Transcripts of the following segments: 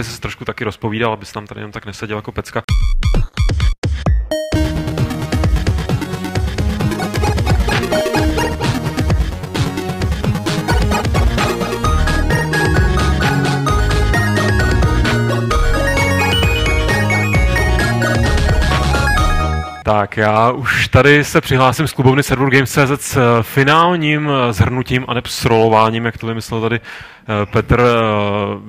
aby se trošku taky rozpovídal, abys tam tady jenom tak neseděl jako pecka. Tak já už tady se přihlásím z klubovny Server Games.cz s eh, finálním eh, zhrnutím a srolováním, jak to vymyslel tady eh, Petr,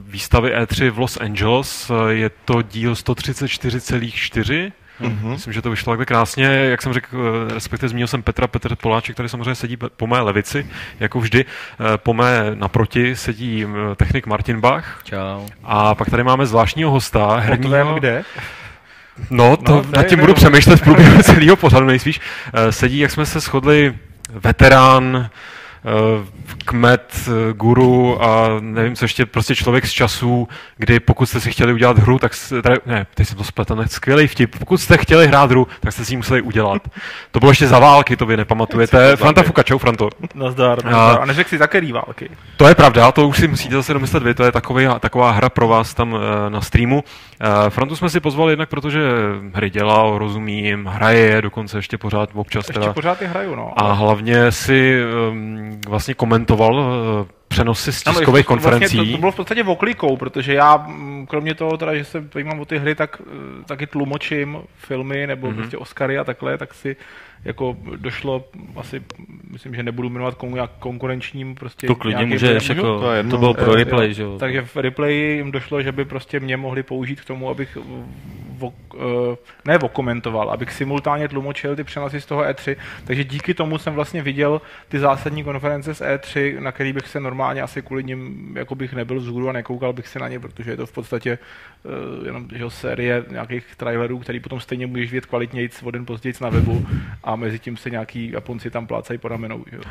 výstavy E3 v Los Angeles. Je to díl 134,4. Mm-hmm. Myslím, že to vyšlo takhle krásně, jak jsem řekl, respektive zmínil jsem Petra, Petr Poláček, který samozřejmě sedí po mé levici, jako vždy. Po mé naproti sedí technik Martin Bach. Čau. A pak tady máme zvláštního hosta, herního... kde? No, to no, nad tím budu přemýšlet v průběhu celého pořadu nejspíš. Eh, sedí, jak jsme se shodli, veterán, kmet, eh, guru a nevím co ještě, prostě člověk z časů, kdy pokud jste si chtěli udělat hru, tak tady, ne, teď jsem to spletel, skvělý vtip, pokud jste chtěli hrát hru, tak jste si ji museli udělat. To bylo ještě za války, to vy nepamatujete. Franta Fuka, čau Franto. Nazdar, nazdar. A neřek si také války. To je pravda, to už si musíte zase domyslet vy, to je takový, taková hra pro vás tam eh, na streamu. Frantu jsme si pozvali jednak, protože hry dělal, rozumím, hraje, dokonce ještě pořád občas. Ještě teda. pořád je hraju, no. A hlavně si um, vlastně komentoval eh, přenosy z tiskových ano, konferencí. Vlastně to, to bylo v podstatě oklikou, protože já, mm, kromě toho, teda, že se zajímám o ty hry, tak eh, taky tlumočím filmy nebo mm-hmm. prostě Oscary a takhle, tak si jako došlo asi, myslím, že nebudu jmenovat komu, jak konkurenčním prostě. To klidně můžeš, jako, to, je to bylo pro replay, že jo. Takže v replay jim došlo, že by prostě mě mohli použít k tomu, abych vo, eh, ne vokomentoval, abych simultánně tlumočil ty přenosy z toho E3, takže díky tomu jsem vlastně viděl ty zásadní konference z E3, na který bych se normálně asi kvůli ním, jako bych nebyl vzhůru a nekoukal bych se na ně, protože je to v podstatě jenom že série nějakých trailerů, který potom stejně můžeš vidět kvalitněji o den později na webu a mezi tím se nějaký Japonci tam plácají po ramenou. Jo.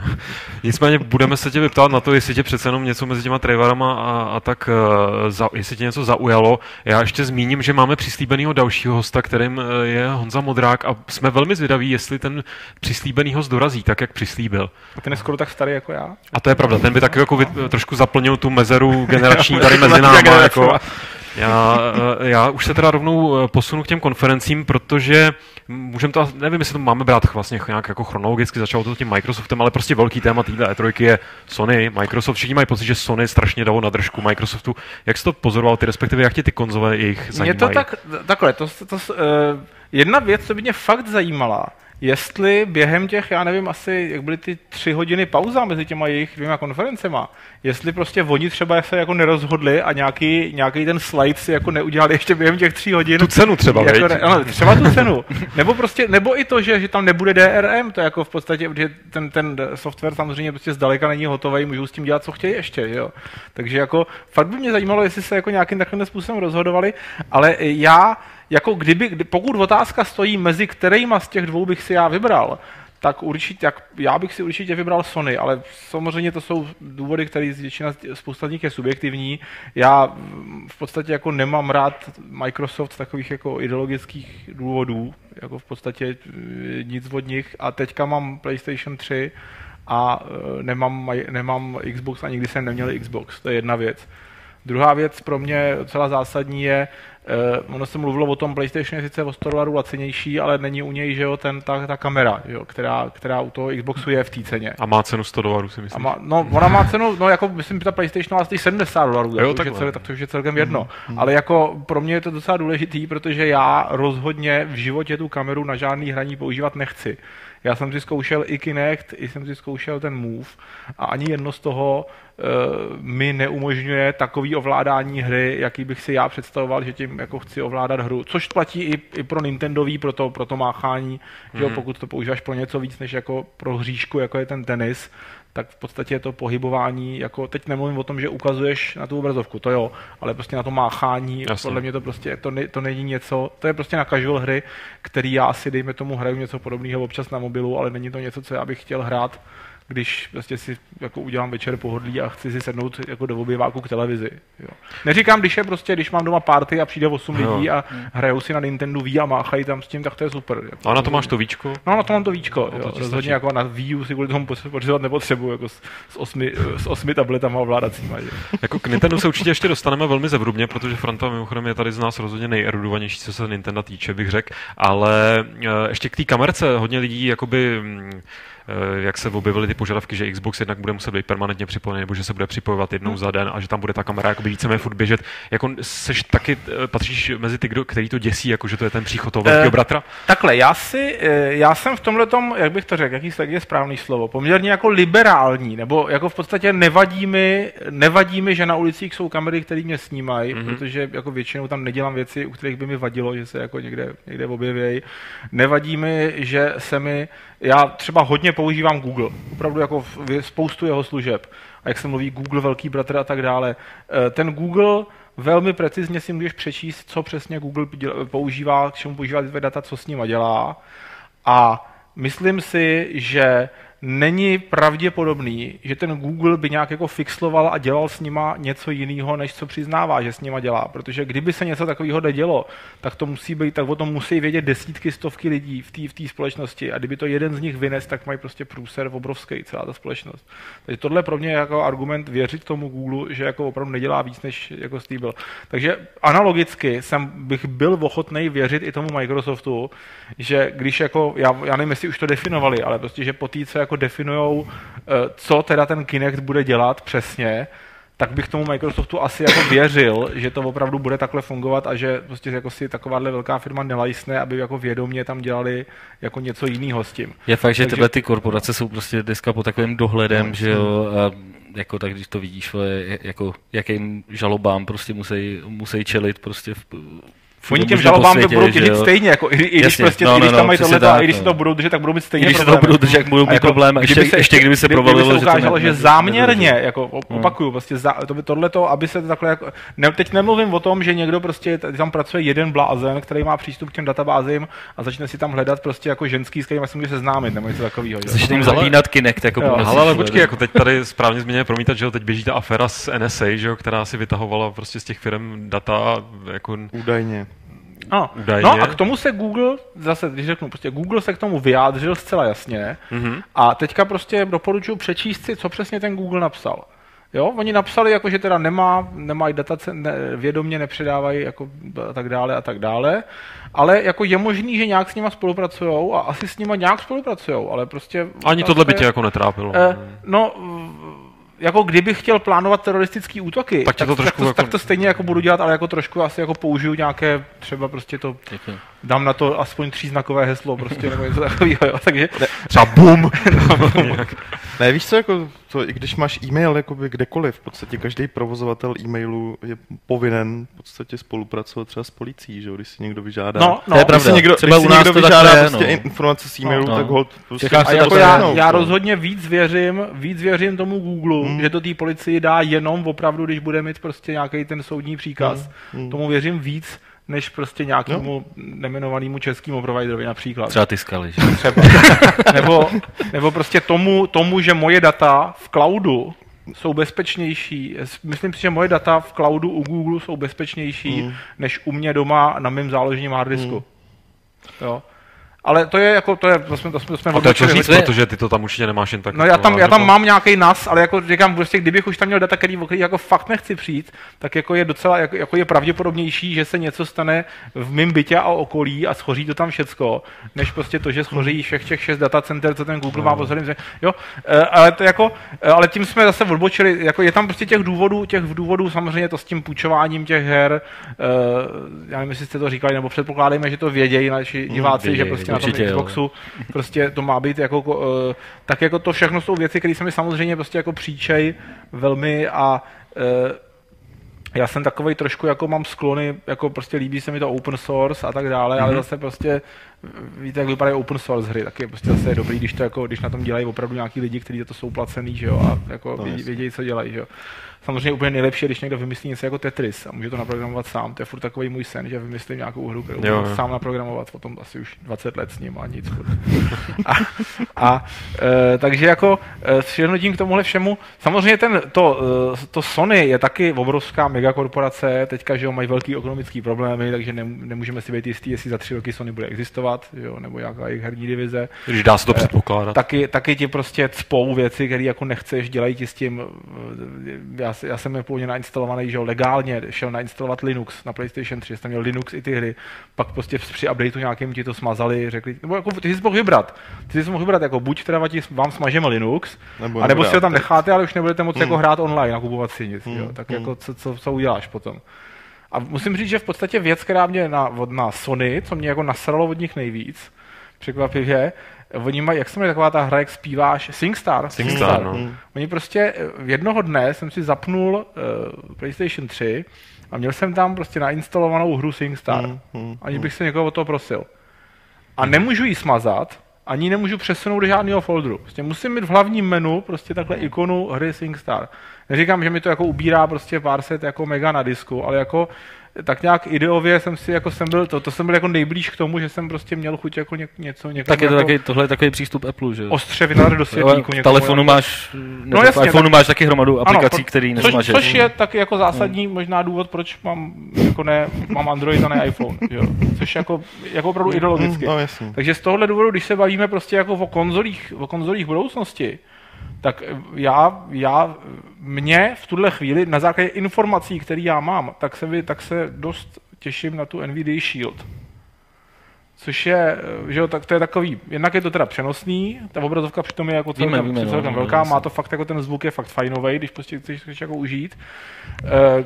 Nicméně budeme se tě vyptát na to, jestli tě přece jenom něco mezi těma trailerama a, a tak, uh, za, jestli tě něco zaujalo. Já ještě zmíním, že máme přislíbenýho dalšího hosta, kterým eh, je Honza Modrák a jsme velmi zvědaví, jestli ten přislíbený host dorazí tak, jak přislíbil. A ten je skoro tak starý jako já. A to je pravda, ten by tak jako vy, trošku zaplnil tu mezeru generační tady mezi náma. Jako, já, eh, já už se teda rovnou eh, posunu k těm konferencím, protože můžeme to, nevím, jestli to máme brát vlastně nějak jako chronologicky, začalo to tím Microsoftem, ale prostě velký téma téhle E3 je Sony, Microsoft, všichni mají pocit, že Sony strašně dalo na držku Microsoftu. Jak jsi to pozoroval ty, respektive jak ti ty konzole jejich zajímají? Mě to tak, takhle, to, to, to, uh, jedna věc, co by mě fakt zajímala, jestli během těch, já nevím, asi, jak byly ty tři hodiny pauza mezi těma jejich dvěma konferencema, jestli prostě oni třeba se jako nerozhodli a nějaký, nějaký ten slide si jako neudělali ještě během těch tří hodin. Tu cenu třeba, jako, ne, ano, třeba tu cenu. nebo prostě, nebo i to, že, že tam nebude DRM, to je jako v podstatě, protože ten, ten software samozřejmě prostě zdaleka není hotový, můžou s tím dělat, co chtějí ještě, jo. Takže jako fakt by mě zajímalo, jestli se jako nějakým takovým způsobem rozhodovali, ale já jako kdyby, pokud otázka stojí mezi kterýma z těch dvou bych si já vybral, tak určitě, jak, já bych si určitě vybral Sony, ale samozřejmě to jsou důvody, které většina, spousta z nich je subjektivní. Já v podstatě jako nemám rád Microsoft z takových jako ideologických důvodů, jako v podstatě e, nic od nich a teďka mám PlayStation 3 a e, nemám, nemám Xbox a nikdy jsem neměl Xbox, to je jedna věc. Druhá věc pro mě docela zásadní je, Uh, ono se mluvilo o tom, PlayStation je sice o 100 dolarů lacinější, ale není u něj, že jo, ten, ta, ta kamera, jo, která, která u toho Xboxu je v té ceně. A má cenu 100 dolarů, si myslím. no, ona má cenu, no jako myslím, že ta PlayStation má 70 dolarů, jo, tak, to je, tak to už je celkem jedno. Mm-hmm. Ale jako pro mě je to docela důležitý, protože já rozhodně v životě tu kameru na žádný hraní používat nechci. Já jsem si zkoušel i Kinect, i jsem si zkoušel ten Move a ani jedno z toho mi neumožňuje takový ovládání hry, jaký bych si já představoval, že tím jako chci ovládat hru. Což platí i, i pro Nintendový, pro to, pro to máchání, mm-hmm. že jo, mhm. pokud to používáš pro něco víc než jako pro hříšku, jako je ten tenis, tak v podstatě je to pohybování, jako teď nemluvím o tom, že ukazuješ na tu obrazovku, to jo, ale prostě na to máchání, Jasně. podle mě to prostě, to, ne, to není něco, to je prostě na casual hry, který já si, dejme tomu, hraju něco podobného občas na mobilu, ale není to něco, co já bych chtěl hrát když prostě si jako udělám večer pohodlí a chci si sednout jako do obyváku k televizi. Jo. Neříkám, když je prostě, když mám doma party a přijde 8 jo. lidí a hrajou si na Nintendo Wii a máchají tam s tím, tak to je super. Jako, a na to máš to víčko? No, na to mám to víčko. No, jo. To Rozhodně jako na Wii U si kvůli tomu pořizovat nepotřebuji, jako s, s, osmi, s osmi tabletama ovládacíma. Že? Jako k Nintendo se určitě ještě dostaneme velmi zevrubně, protože Franta mimochodem je tady z nás rozhodně nejerudovanější, co se Nintendo týče, bych řekl. Ale eh, ještě k té kamerce hodně lidí jakoby mm, jak se objevily ty požadavky, že Xbox jednak bude muset být permanentně připojený, nebo že se bude připojovat jednou hmm. za den a že tam bude ta kamera jako víceméně furt běžet. Jako seš taky, eh, patříš mezi ty, kdo, který to děsí, jako že to je ten příchod toho velkého uh, bratra? Takhle, já si, já jsem v tomhle tom, jak bych to řekl, jaký je správný slovo, poměrně jako liberální, nebo jako v podstatě nevadí mi, nevadí mi, že na ulicích jsou kamery, které mě snímají, mm-hmm. protože jako většinou tam nedělám věci, u kterých by mi vadilo, že se jako někde, někde objevějí. Nevadí mi, že se mi já třeba hodně používám Google, opravdu jako spoustu jeho služeb. A jak se mluví Google, velký bratr a tak dále. Eh, ten Google velmi precizně si můžeš přečíst, co přesně Google používá, k čemu používá ty data, co s nima dělá. A myslím si, že není pravděpodobný, že ten Google by nějak jako fixloval a dělal s nima něco jiného, než co přiznává, že s nima dělá. Protože kdyby se něco takového nedělo, tak to musí být, tak o tom musí vědět desítky, stovky lidí v té v společnosti. A kdyby to jeden z nich vynes, tak mají prostě průser obrovský celá ta společnost. Takže tohle pro mě je jako argument věřit tomu Google, že jako opravdu nedělá víc, než jako byl. Takže analogicky jsem bych byl ochotný věřit i tomu Microsoftu, že když jako, já, já nevím, jestli už to definovali, ale prostě, že po té, co jako definují, eh, co teda ten Kinect bude dělat přesně, tak bych tomu Microsoftu asi jako věřil, že to opravdu bude takhle fungovat a že prostě jako si takováhle velká firma nelajsne, aby jako vědomě tam dělali jako něco jiného s tím. Je fakt, že Takže... tyhle ty korporace jsou prostě dneska pod takovým dohledem, no, že jo, a jako tak, když to vidíš, jako jakým žalobám prostě musí, musí čelit prostě v, Oni těm žalobám to budou těžit stejně, jako i, i když prostě, no, i když no, tam no, mají tohle, tak, i když si to budou držet, tak budou mít stejně I když problém. to budou držet, budou mít jako, problém, ještě, se, ještě kdyby se provalilo, kdyby se ukázalo, že, to ne, že záměrně, ne, jako hmm. opakuju, prostě za, to by tohleto, aby se to takhle, jako, ne, teď nemluvím o tom, že někdo prostě, tam pracuje jeden blázen, který má přístup k těm databázím a začne si tam hledat prostě jako ženský, s kterým se může seznámit, nebo něco takového. Začne jim zapínat Kinect, jako Ale počkej, jako teď tady správně zmíněné promítat, že teď běží ta aféra s NSA, že která si vytahovala prostě z těch firm data jako údajně. No, no a k tomu se Google, zase když řeknu, prostě Google se k tomu vyjádřil zcela jasně mm-hmm. a teďka prostě doporučuji přečíst si, co přesně ten Google napsal. Jo, oni napsali, jako, že teda nemá, nemají data, ne, vědomě nepředávají jako, a tak dále a tak dále, ale jako je možný, že nějak s nima spolupracují a asi s nima nějak spolupracují, ale prostě... Ani tohle by tě jako netrápilo. Eh, no, jako kdybych chtěl plánovat teroristické útoky, tak, tak, to, tak, to, jako... tak to stejně jako budu dělat, ale jako trošku asi jako použiju nějaké, třeba prostě to, Děkuji. dám na to aspoň tříznakové heslo, prostě nebo něco takového, jo, takže... Ne, třeba BUM! no, ne, víš co, jako to, i když máš e-mail jakoby kdekoliv, v podstatě každý provozovatel e-mailu je povinen v podstatě spolupracovat třeba s policií, že když si někdo vyžádá. No, no, je pravda. Když si někdo, třeba když si někdo vyžádá je, prostě no. informace z e-mailu, no, tak hold prostě... A jako já, já rozhodně víc věřím, víc věřím tomu Google, hmm. že to té policii dá jenom opravdu, když bude mít prostě nějaký ten soudní příkaz. Hmm. hmm. Tomu věřím víc, než prostě nějakému no. nemenovanému českému providerovi například. Třeba ty skaly, že? Třeba. nebo, nebo prostě tomu, tomu, že moje data v cloudu jsou bezpečnější. Myslím si, že moje data v cloudu u Google jsou bezpečnější, mm. než u mě doma na mém záložním harddisku. Mm. Jo. Ale to je jako, to je, to jsme, to jsme, to jsme a to je říct, protože ty to tam určitě nemáš jen tak. No já tam, já tam mám nějaký nas, ale jako říkám, prostě kdybych už tam měl data, který, který jako fakt nechci přijít, tak jako je docela, jako, jako je pravděpodobnější, že se něco stane v mém bytě a okolí a schoří to tam všecko, než prostě to, že schoří všech těch šest datacenter, co ten Google no. má pozorný. Jo, eh, ale to jako, eh, ale tím jsme zase odbočili, jako je tam prostě těch důvodů, těch důvodů samozřejmě to s tím půjčováním těch her, eh, já nevím, jestli jste to říkali, nebo předpokládejme, že to vědějí naši hmm, diváci, věděj, že prostě prostě na tom Xboxu, jo. prostě to má být jako, uh, tak jako to všechno jsou věci, které se mi samozřejmě prostě jako příčej velmi a uh, já jsem takový trošku, jako mám sklony, jako prostě líbí se mi to open source a tak dále, mm-hmm. ale zase prostě víte, jak vypadají open source hry, tak je prostě zase dobrý, když, to jako, když na tom dělají opravdu nějaký lidi, kteří za to jsou placený, že jo, a jako No, vědí, vědějí, co dělají, že jo. Samozřejmě úplně nejlepší, když někdo vymyslí něco jako Tetris a může to naprogramovat sám. To je furt takový můj sen, že vymyslím nějakou hru, kterou Jo, jo. sám naprogramovat, potom asi už 20 let s ním a nic. furt. a, a e, takže jako e, s přihnutím k tomuhle všemu, samozřejmě ten, to, e, to Sony je taky obrovská megakorporace, teďka, že jo, mají velký ekonomický problémy, takže nem, nemůžeme si být jistý, jestli za tři roky Sony bude existovat, jo, nebo nějaká jejich herní divize Když dá se to předpokládat. taky, taky ti prostě cpou věci, které jako nechceš, dělají ti s tím. eh, Já, já jsem je původně nainstalovaný, že jo, legálně šel nainstalovat Linux na PlayStation 3, jsem měl Linux i ty hry, pak prostě při updateu nějakým ti to smazali, řekli, nebo jako ty jsi mohl vybrat, ty jsi mohl vybrat, jako buď teda vám smažeme Linux, Nebo a nebo si ho tam necháte, ale už nebudete moc Hmm. jako hrát online a kupovat si nic, Hmm, jo, tak hmm. jako co, co, co uděláš potom. A musím říct, že v podstatě věc, která mě na, od, na Sony, co mě jako nasralo od nich nejvíc, překvapivě, oni mají, jak se jmenuje taková ta hra, jak zpíváš, SingStar. SingStar, no. Hmm. Oni prostě eh, jednoho dne jsem si zapnul uh, PlayStation 3 a měl jsem tam prostě nainstalovanou hru SingStar. Hmm, hmm, Ani hmm. bych se někoho o to prosil. A nemůžu ji smazat, ani nemůžu přesunout do žádného folderu. Prostě musím mít v hlavním menu prostě takhle ikonu hry SingStar. Neříkám, že mi to jako ubírá prostě pár set jako mega na disku, ale jako tak nějak ideově jsem si jako jsem byl, to, to jsem byl jako nejblíž k tomu, že jsem prostě měl chuť jako ně, něco někam Tak je to jako taky, tohle je takový přístup Apple, že jo? ostře vynadat do světlíku. v někomu telefonu jako- máš, No jasně, iPhoneu tak- máš taky hromadu aplikací, pro- který což, nesmažeš. což je taky jako zásadní možná důvod, proč mám, jako ne, mám Android a ne iPhone. Jo. Což jako, jako opravdu ideologicky. No jasně. Takže z tohohle důvodu, když se bavíme prostě jako o konzolích, o konzolích budoucnosti, tak já, já, mě v tuhle chvíli, na základě informací, které já mám, tak se, vy, tak se dost těším na tu NVIDIA Shield. Což je, že jo, tak to je takový, jednak je to teda přenosný, ta obrazovka přitom je jako celkem, Víme, víme, no, celkem no, velká, jasně. má to fakt jako ten zvuk je fakt fajnový, když prostě chceš, chceš jako užít. Eh,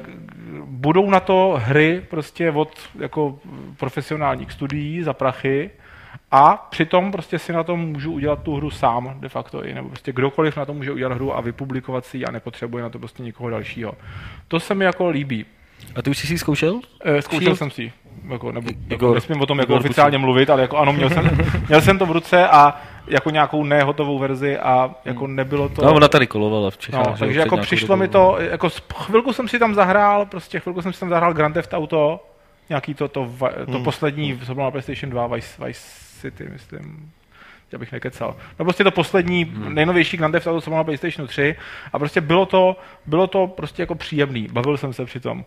budou na to hry prostě od jako profesionálních studií za prachy a přitom prostě si na tom můžu udělat tu hru sám de facto i, nebo prostě kdokoliv na to může udělat hru a vypublikovat si ji a nepotřebuje na to prostě nikoho dalšího. To se mi jako líbí. A ty už jsi si zkoušel? Eh, Zkoušel Shield? jsem si jako, nebo, jako, nesmím o tom jako oficiálně mluvit, ale jako ano, měl jsem, měl jsem to v ruce a jako nějakou nehotovou verzi a jako nebylo to... No, ona tady kolovala v Čechách. No, takže jako přišlo mi to, jako chvilku jsem si tam zahrál, prostě chvilku jsem si tam zahrál Grand Theft Auto, nějaký to, to, va- to Hmm. poslední, co bylo na PlayStation 2, Vice, Vice City, myslím, já bych nekecal. No prostě to poslední, nejnovější Grand Theft Auto, co bylo na PlayStation 3 a prostě bylo to, bylo to prostě jako příjemný, bavil jsem se při tom.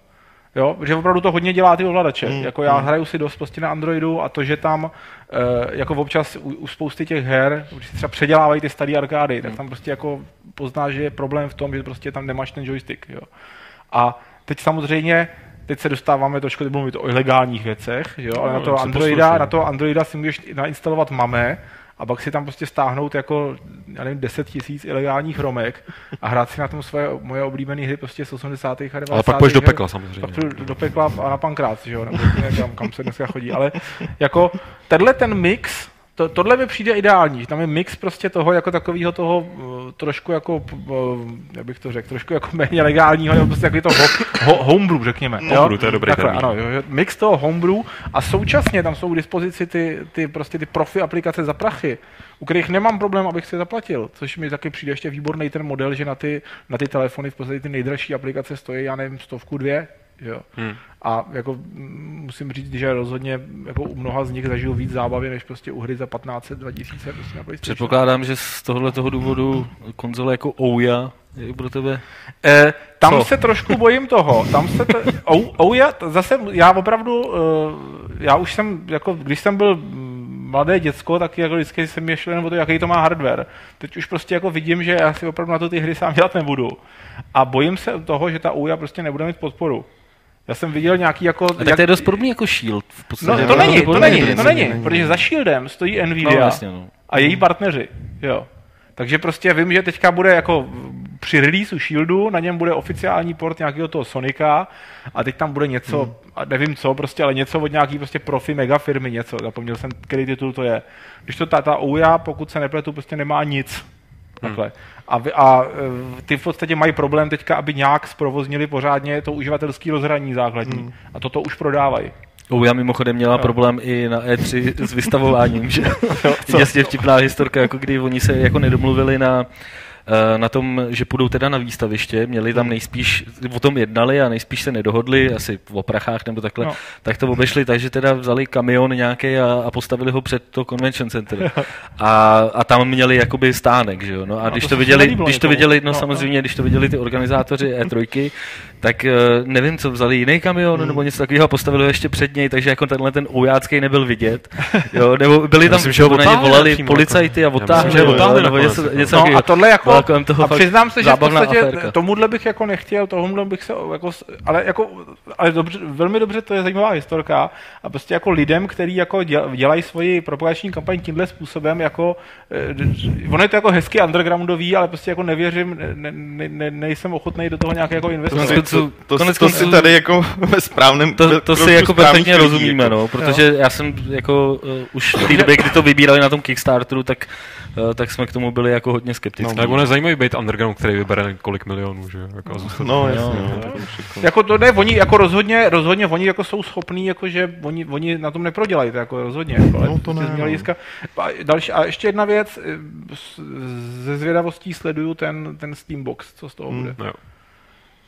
Jo, že opravdu to hodně dělá ty ovladače. Mm, jako já mm. hraju si dost prostě na Androidu a to, že tam eh, jako občas u, u spousty těch her, když se třeba předělávají ty staré arkády, tak tam prostě jako poznáš, že je problém v tom, že prostě tam nemáš ten joystick. Jo. A teď samozřejmě teď se dostáváme trošku, teď mluvit o ilegálních věcech, jo, ale No, na to se Androida, na to Androida si můžeš nainstalovat mame a pak si tam prostě stáhnout jako, já nevím, 10 tisíc ilegálních romek a hrát si na tom svoje moje oblíbené hry prostě z 80. a 90. Ale pak půjdeš do pekla samozřejmě. Pak půjdu do pekla a na pankrát, že jo, nebo někam, kam se dneska chodí. Ale jako tenhle ten mix, to, tohle mi přijde ideální, že tam je mix prostě toho jako takového toho uh, trošku jako, uh, jak bych to řekl, trošku jako méně legálního, nebo prostě takový to ho, ho, homebrew, řekněme. jo? Homebrew, to je dobrý Takhle, ano, mix toho homebrew a současně tam jsou k dispozici ty, ty, prostě ty profi aplikace za prachy, u kterých nemám problém, abych si zaplatil, což mi taky přijde ještě výborný ten model, že na ty, na ty telefony v podstatě ty nejdražší aplikace stojí, já nevím, stovku dvě, jo. Hmm. A jako musím říct, že rozhodně jako u mnoha z nich zažil víc zábavy, než prostě u hry za 15 2000 prostě na PlayStation. Předpokládám, že z tohohle toho důvodu konzole jako Ouya je pro tebe... Eh, tam Co? se trošku bojím toho. Tam se to, ou, ou já, t- zase já opravdu, eh, já už jsem, jako, když jsem byl mladé děcko, tak jako vždycky jsem mě šlo jen o to, jaký to má hardware. Teď už prostě jako vidím, že já si opravdu na to ty hry sám dělat nebudu. A bojím se toho, že ta Ouya prostě nebude mít podporu. Já jsem viděl nějaký jako... A tak to je dost podobný jako Shield v podstatě. No, to není, to není, to není, není. protože za Shieldem stojí No, Nvidia jasně, no. a její partneři, jo. Takže prostě vím, že teďka bude jako při releaseu Shieldu, na něm bude oficiální port nějakého toho Sonika a teď tam bude něco, Hmm. a nevím co, prostě, ale něco od nějaký prostě profi mega firmy, něco, zapomněl jsem, který titul to je. Když to ta, ta Ouya, pokud se nepletu, prostě nemá nic. Takhle. A, vy, a e, ty v podstatě mají problém teďka, aby nějak zprovoznili pořádně to uživatelský rozhraní základní. Hmm. A toto už prodávají. Ouya mimochodem měla Jo. problém i na E3 s vystavováním, že jasně vtipná historka, jako kdy oni se jako nedomluvili na na tom, že půjdou teda na výstaviště, měli tam nejspíš, o tom jednali a nejspíš se nedohodli, asi o prachách nebo takhle, No. no. tak to obešli tak, že teda vzali kamion nějaký a, a postavili ho před to convention center. A, a tam měli jakoby stánek, že jo. No a když to to, viděli, když to viděli, no, No, samozřejmě, když to viděli ty organizátoři E3, tak eh, nevím, co vzali jiný kamion Hmm. nebo něco takového a postavili ho ještě před něj, takže jako tenhle ten oujácký nebyl vidět. Jo, nebo byli tam, myslím, že ho na ně volali přímo policajty a jako. Myslím, že ho něco, jako. No takového. a tohle jako, Byla kolem toho a přiznám se, že v podstatě aférka. tomuhle bych jako nechtěl, tomuhle bych se jako, ale jako, ale dobře, velmi dobře to je zajímavá historka a prostě jako lidem, kteří jako děl- dělají svoji propagační kampaň tímhle způsobem, jako, eh, ono je to jako hezky undergroundový, ale prostě jako nevěřím, ne, ne, ne, nejsem ochotný do toho nějak jako To, investovat. si, konců- to, to, konec to si konců- tady jako ve správném To, to si jako perfektně rozumíme, jako. no, protože já jsem jako uh, už v té době, kdy to vybírali na tom Kickstarteru, tak, tak jsme k tomu byli jako hodně skeptičtí. Tak ono je zajímavý být underground, který vybere kolik milionů, že jako. No, jasně, Jo, no, už jako- to ne, oni jako rozhodně, rozhodně oni jako jsou schopní, jako že oni, oni na tom neprodělají, to jako rozhodně. Jako, ale No, to prostě ne, no. hlediska- A, další, a ještě jedna věc, eh, ze zvědavostí sleduju ten, ten Steambox, co z toho Hmm. bude. No jo.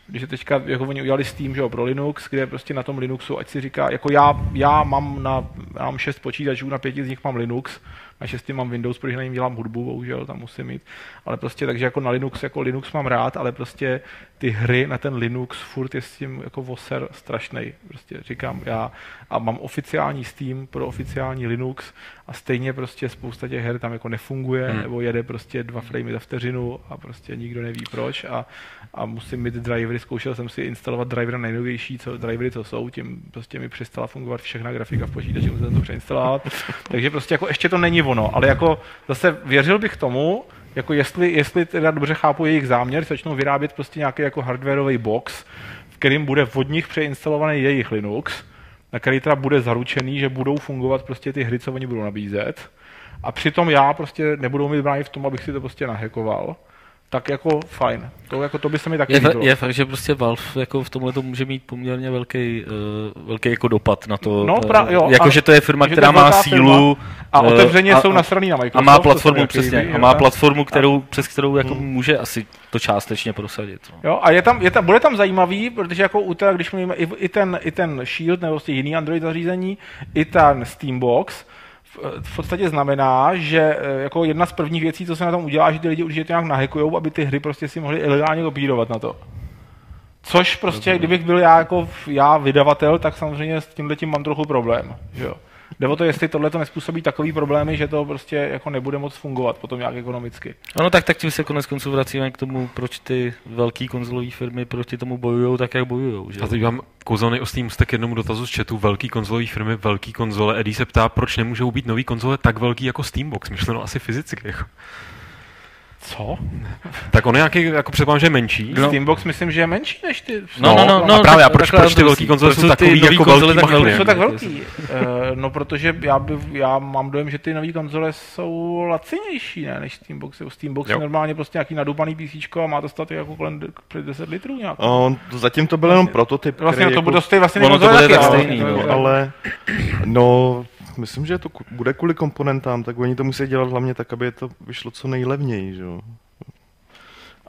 Když je teďka, jako oni udělali Steam, že jo, pro Linux, kde prostě na tom Linuxu, ať si říká, jako já, já mám na, já mám šest počítačů, na pěti z nich mám Linux, na šesti mám Windows, protože na něm dělám hudbu, bohužel, tam musím mít, ale prostě takže jako na Linux, jako Linux mám rád, ale prostě ty hry na ten Linux furt je s tím jako voser strašnej, prostě říkám já. A mám oficiální Steam pro oficiální Linux a stejně prostě spousta těch her tam jako nefunguje, Hmm. nebo jede prostě dva framey za vteřinu a prostě nikdo neví proč. A, a musím mít drivery, zkoušel jsem si instalovat drivery nejnovější, co, drivery, co jsou, tím prostě mi přestala fungovat všechna grafika v počítači, musím to přeinstalovat, takže prostě jako ještě to není ono, ale jako zase věřil bych tomu, jako jestli, jestli teda dobře chápu jejich záměr, začnou vyrábět prostě nějaký jako hardwareový box, v kterým bude od nich přeinstalovaný jejich Linux, na který teda bude zaručený, že budou fungovat prostě ty hry, co oni budou nabízet. A přitom já prostě nebudou mít bránit v tom, abych si to prostě nahackoval. Tak jako fajn. To, jako, to by se mi taky Je, líbilo. je fakt, že prostě Valve jako v tomhle to může mít poměrně velký, uh, velký jako dopad na to. No, eh, pra- jo, jako, a- že to je firma, která je má sílu. A eh, otevřeně a- jsou a- nasraný na Microsoft. A má platformu, přesně. líbí, A má platformu, kterou, přes kterou jako může asi to částečně prosadit. No. Jo, a je tam, je tam, bude tam zajímavý, protože jako u teda, když mluvíme i, i, ten, i ten Shield nebo prostě jiný Android zařízení, i ten Steambox, v, podstatě znamená, že eh, jako jedna z prvních věcí, co se na tom udělá, že ty lidi určitě to nějak nahackujou, aby ty hry prostě si mohli ilegálně kopírovat na to. Což prostě, kdybych byl já jako já vydavatel, tak samozřejmě s tímhle tím mám trochu problém. Že jo. Jde o to, jestli tohle to nespůsobí takový problémy, že to prostě jako nebude moc fungovat potom nějak ekonomicky. Ano, tak, tak tím se konec konců vracíme k tomu, proč ty velké konzolové firmy proti tomu bojují tak, jak bojují. Že? A teď mám kouzelný můstek k jednomu dotazu z chatu. Velký konzolové firmy, velký konzole. Eddie se ptá, proč nemůžou být nový konzole tak velký jako Steambox. Myšleno asi fyzicky. Jako. Co? Tak on je nějaký, jako předpokládám, že je menší. No. Steambox myslím, že je menší než ty. No, no, no, no, a právě, a proč, proč ty velký konzole jsou takový jako velký tak velký? Jsou tak velký. Uh, no, protože já, by, já mám dojem, že ty nové konzole jsou lacinější, ne, než Steambox. Steambox Jo. je normálně prostě nějaký nadupaný PC a má to stát jako kolem d- přes 10 litrů nějak. On, zatím to byl jenom prototyp, Vlastně který to, jako, to stojí vlastně ono to konzole bude taky, tak stejný, no, ale no, myslím, že to bude kvůli komponentám, tak oni to musí dělat hlavně tak, aby to vyšlo co nejlevněji, že jo.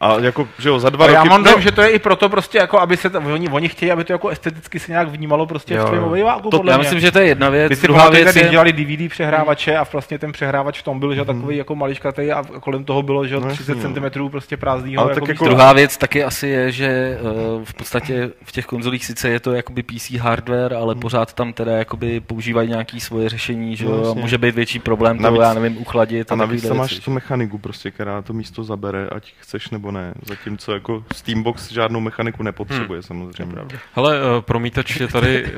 A jako, že jo, za dva já roky... mám dojem, no, že to je i proto prostě jako, aby se to, oni, oni chtějí, aby to jako esteticky se nějak vnímalo prostě Jo, v tvém obyváku, To, podle já mě. myslím, že to je jedna věc. Vy si Druhá věc když je, dělali DVD přehrávače a vlastně ten přehrávač v tom byl, že takový jako maličkatý a kolem toho bylo, že No 30 jasně, no. cm prostě prázdného. Tak jako- Druhá věc taky asi je, že uh, v podstatě v těch konzolích sice je to jakoby PC hardware, ale pořád tam teda jakoby používají nějaký svoje řešení, že No, jo, a jasně. může být větší problém to, já nevím, uchladit. a navíc tam máš tu mechaniku prostě, která to místo zabere, ať chceš nebo ne. Zatímco jako Steambox žádnou mechaniku nepotřebuje Hmm. samozřejmě. Hele, uh, promítač je tady...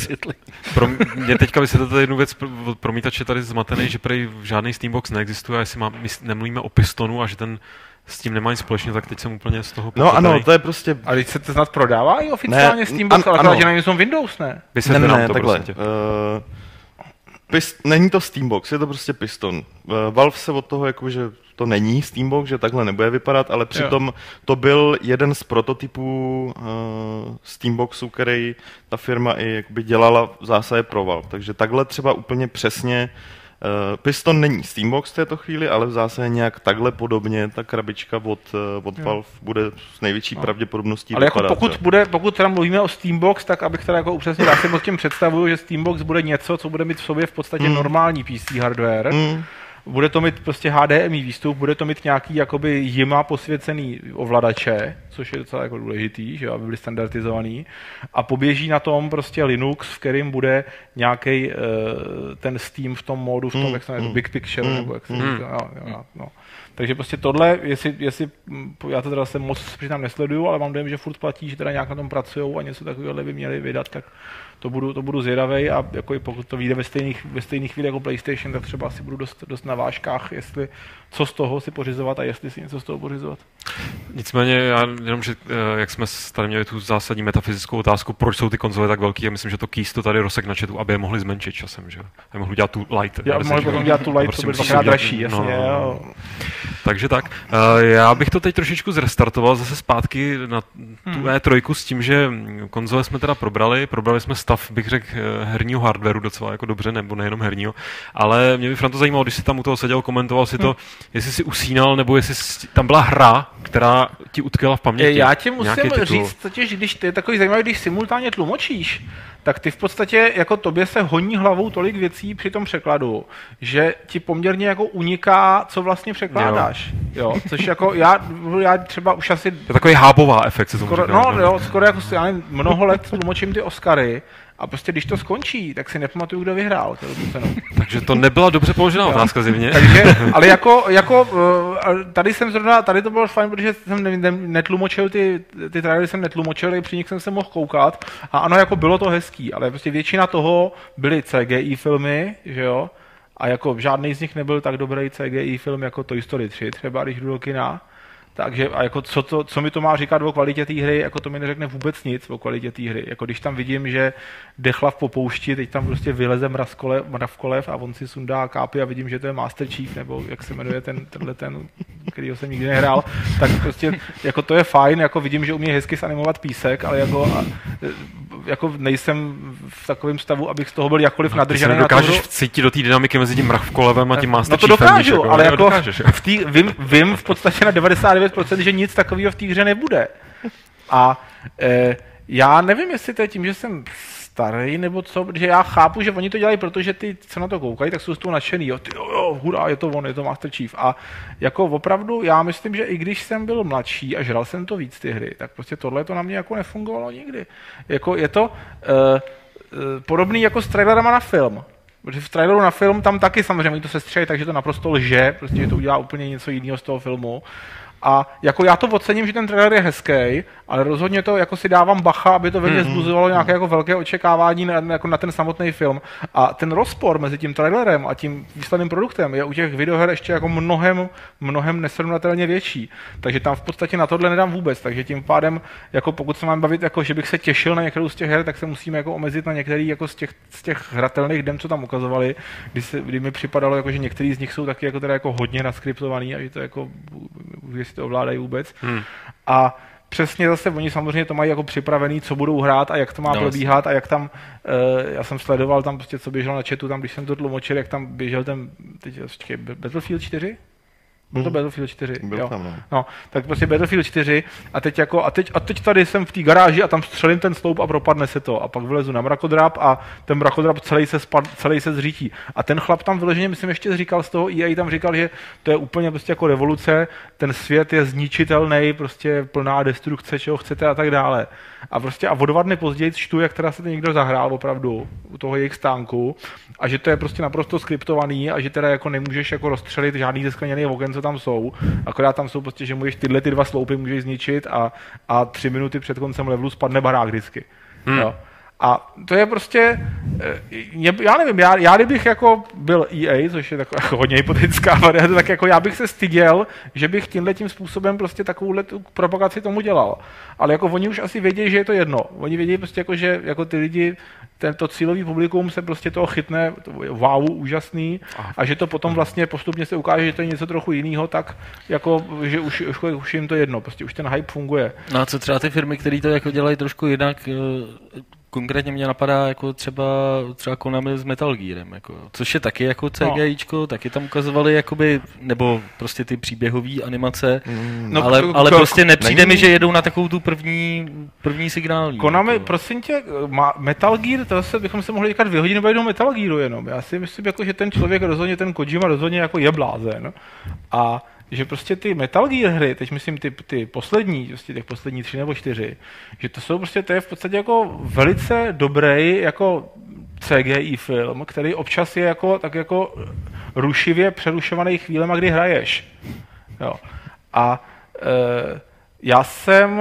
Eh. Pro mě teďka vysvětlete jednu věc, pr- promítač je tady zmatený, že prej žádný Steambox neexistuje, a jestli má, my nemluvíme o pistonu a že ten s tím nemá nic společného, tak teď jsem úplně z toho No pochopený. ano, to je prostě... A teď se to snad prodává i oficiálně Ne, Steambox, an- ale že na něm jsou Windows, ne? Vysvětli ne, nám ne, to, takhle. prosím tě. Uh, pist, není to Steambox, je to prostě piston. Uh, Valve se od toho jakože to není Steambox, že takhle nebude vypadat, ale přitom to byl jeden z prototypů uh, Steamboxu, který ta firma i jakoby dělala v zásadě pro Valve. Takže takhle třeba úplně přesně Uh, Piston není Steambox v této chvíli, ale v zásadě nějak takhle podobně ta krabička od, uh, od Valve bude s největší no. pravděpodobností Ale vypadat, jako pokud, jo. bude, pokud teda mluvíme o Steambox, tak abych teda jako upřesnil, já si moc tím představuju, že Steambox bude něco, co bude mít v sobě v podstatě Mm. normální PC hardware. Mm, Bude to mít prostě HDMI výstup, bude to mít nějaký jakoby jima posvěcený ovladače, což je docela jako důležitý, že aby byly standardizovaný. A poběží na tom prostě Linux, v kterým bude nějaký uh, ten Steam v tom módu, v tom, Mm, jak se jmenuje, mm, Big Picture, mm, nebo jak se mm. říká, jo, jo, no. Takže prostě tohle, jestli, jestli, mm, já to teda se moc přitom nesleduju, ale mám dojem, že furt platí, že teda nějak na tom pracují a něco takového by měli vydat, tak to budu, to budu zvědavej a jako i pokud to vyjde ve stejných, ve stejných chvíli jako PlayStation, tak třeba asi budu dost, dost na vážkách, jestli co z toho si pořizovat a jestli si něco z toho pořizovat. Nicméně, já jenom, že eh, jak jsme tady měli tu zásadní metafyzickou otázku, proč jsou ty konzole tak velký, a myslím, že to Keys to tady rosek na chatu, aby je mohli zmenšit časem, že? Aby mohli dělat tu light. Já mohli jo? potom dělat tu light, Prostě to musí dvakrát dražší, jasně. no, no, jo. no. Takže tak. Eh, Já bych to teď trošičku zrestartoval zase zpátky na tu E3 s tím, že konzole jsme teda probrali, probrali jsme stav, bych řekl, eh, herního hardwareu docela jako dobře, nebo nejenom herního, ale mě by Franto zajímalo, když jsi tam u toho seděl, komentoval si to, jestli si usínal, nebo jestli jsi, tam byla hra, která ti utkvěla v paměti. Já ti musím říct, totiž, když ty je takový zajímavý, když simultánně tlumočíš, tak ty v podstatě jako tobě se honí hlavou tolik věcí při tom překladu, že ti poměrně jako uniká, co vlastně překládáš. Jo. Což jako já, já třeba už asi To je takový hábová efekt, se skoro, říká. no, jo, skoro jako já nevím, mnoho let tlumočím ty Oscary a prostě když to skončí, tak si nepamatuju, kdo vyhrál tu cenu. Takže to nebyla dobře položená otázka zjevně. Takže, ale jako, jako eh, tady jsem zrovna, tady to bylo fajn, protože jsem ne, ne, netlumočil ty, ty trailery jsem netlumočil, při nich jsem se mohl koukat a ano, jako bylo to hezký, ale prostě většina toho byly CGI filmy, že jo, a jako žádný z nich nebyl tak dobrý CGI film jako Toy Story 3, třeba když jdu do kina. Takže a jako co, to, co mi to má říkat o kvalitě té hry, jako to mi neřekne vůbec nic o kvalitě té hry. Jako když tam vidím, že dechla v popoušti, teď tam prostě vyleze mrazkole, mravkolev a on si sundá kápy a vidím, že to je Master Chief, nebo jak se jmenuje ten, tenhle ten, kterýho jsem nikdy nehrál, tak prostě jako to je fajn, jako vidím, že umí hezky zanimovat písek, ale jako, a, jako nejsem v takovém stavu, abych z toho byl jakkoliv Ty se nadržený na tu nedokážeš hru. vcítit do té dynamiky mezi tím mravkolevem a tím Master No to Chiefem, dokážu, ale jo, jako dokážeš, jo. v tý, vím, vím v podstatě na 99%, že nic takového v té hře nebude. A e, já nevím, jestli to je tím, že jsem starý nebo co, protože já chápu, že oni to dělají, protože ty, co na to koukají, tak jsou z toho nadšený. Jo, ty, jo, jo, hurá, je to on, je to Master Chief. A jako opravdu, já myslím, že i když jsem byl mladší a žral jsem to víc ty hry, tak prostě tohle to na mě jako nefungovalo nikdy. Jako je to uh, uh, podobný jako s trailerama na film. Protože v traileru na film tam taky samozřejmě to sestřeli, takže to naprosto lže, prostě že to udělá úplně něco jiného z toho filmu. A jako já to ocením, že ten trailer je hezký, ale rozhodně to jako si dávám bacha, aby to ve mně zbuzovalo nějaké jako velké očekávání na, jako na ten samotný film. A ten rozpor mezi tím trailerem a tím výsledným produktem je u těch videoher ještě jako mnohem, mnohem nesrovnatelně větší. Takže tam v podstatě na tohle nedám vůbec. Takže tím pádem, jako pokud se mám bavit, jako že bych se těšil na některou z těch her, tak se musíme jako omezit na některý jako z těch, z těch hratelných dem, co tam ukazovali, kdy, se, kdy mi připadalo, jako, že některý z nich jsou taky jako, teda jako hodně naskriptovaný a že to jako, že si to ovládají vůbec. Hmm. A přesně zase oni samozřejmě to mají jako připravený, co budou hrát a jak to má No, no, probíhat a jak tam, uh, já jsem sledoval tam prostě, co běželo na chatu, tam když jsem to tlumočil, jak tam běžel ten, teď, čekaj, Battlefield 4? Byl to Mhm. Battlefield 4? Byl jo. tam, no. No, tak prostě Battlefield 4 a teď, jako, a teď, a teď tady jsem v té garáži a tam střelím ten sloup a propadne se to. A pak vylezu na mrakodrap a ten mrakodrap celý se, spad, celý se zřítí. A ten chlap tam vyloženě, myslím, ještě říkal z toho EA, tam říkal, že to je úplně prostě jako revoluce, ten svět je zničitelný, prostě plná destrukce, čeho chcete a tak dále. A prostě a o dva dny později čtu, jak teda se to někdo zahrál opravdu u toho jejich stánku a že to je prostě naprosto skriptovaný a že teda jako nemůžeš jako rozstřelit žádný ze skleněných oken, co tam jsou. Akorát tam jsou prostě, že můžeš tyhle ty dva sloupy můžeš zničit a, a tři minuty před koncem levelu spadne barák vždycky. Hmm. Jo. A to je prostě, mě, já nevím, já, já kdybych jako byl EA, což je taková jako hodně hypotetická varianta, tak jako já bych se styděl, že bych tímhle tím způsobem prostě takovouhle tu propagaci tomu dělal. Ale jako oni už asi vědí, že je to jedno. Oni vědí prostě jako, že jako ty lidi, tento cílový publikum se prostě toho chytne, to je wow, úžasný, a že to potom vlastně postupně se ukáže, že to je něco trochu jiného, tak jako, že už, už, už jim to jedno, prostě už ten hype funguje. No a co třeba ty firmy, které to jako dělají trošku jinak, eh, konkrétně mě napadá jako třeba, třeba Konami s Metal Gearem, jako, což je taky jako CGIčko, no. taky tam ukazovali jakoby, nebo prostě ty příběhové animace, mm. no, ale, ale prostě nepřijde není... mi, že jedou na takovou tu první, první signální. Konami, jako. prosím tě, má Metal Gear, to zase bychom se mohli říkat vyhodit nebo jednou Metal Gearu jenom. Já si myslím, jako, že ten člověk rozhodně, ten Kojima rozhodně jako je blázen. A že prostě ty Metal Gear hry, teď myslím ty, ty poslední, prostě těch poslední tři nebo čtyři, že to jsou prostě, to je v podstatě jako velice dobrý jako CGI film, který občas je jako, tak jako rušivě přerušovaný chvílema, kdy hraješ. Jo. A e, já jsem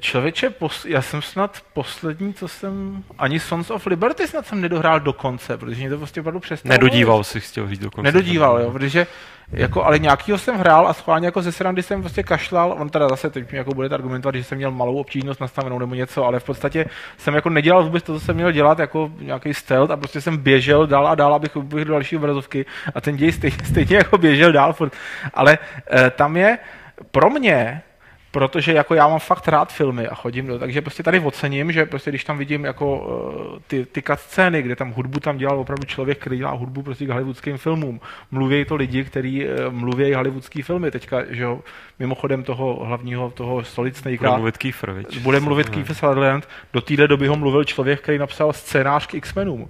člověče, pos, já jsem snad poslední, co jsem, ani Sons of Liberty snad jsem nedohrál do konce, protože mě to prostě opravdu přestalo. Nedodíval si, chtěl říct do konce. Nedodíval, jo, protože jako, ale nějakýho jsem hrál a schválně jako ze srandy jsem prostě kašlal, on teda zase teď mi jako bude argumentovat, že jsem měl malou obtížnost nastavenou nebo něco, ale v podstatě jsem jako nedělal vůbec to, co jsem měl dělat, jako nějaký stealth a prostě jsem běžel dál a dál, abych uběhl do další obrazovky a ten děj stejně, stejně jako běžel dál furt. Ale e, tam je pro mě protože jako já mám fakt rád filmy a chodím do, takže prostě tady ocením, že prostě když tam vidím jako uh, ty, ty scény, kde tam hudbu tam dělal opravdu člověk, který dělá hudbu prostě k hollywoodským filmům. Mluví to lidi, kteří uh, mluví hollywoodský filmy teďka, že jo, mimochodem toho hlavního, toho Solid Snake. Bude mluvit Kiefer? Bude mluvit Kiefer Sutherland. Do téhle doby ho mluvil člověk, který napsal scénář k X-Menům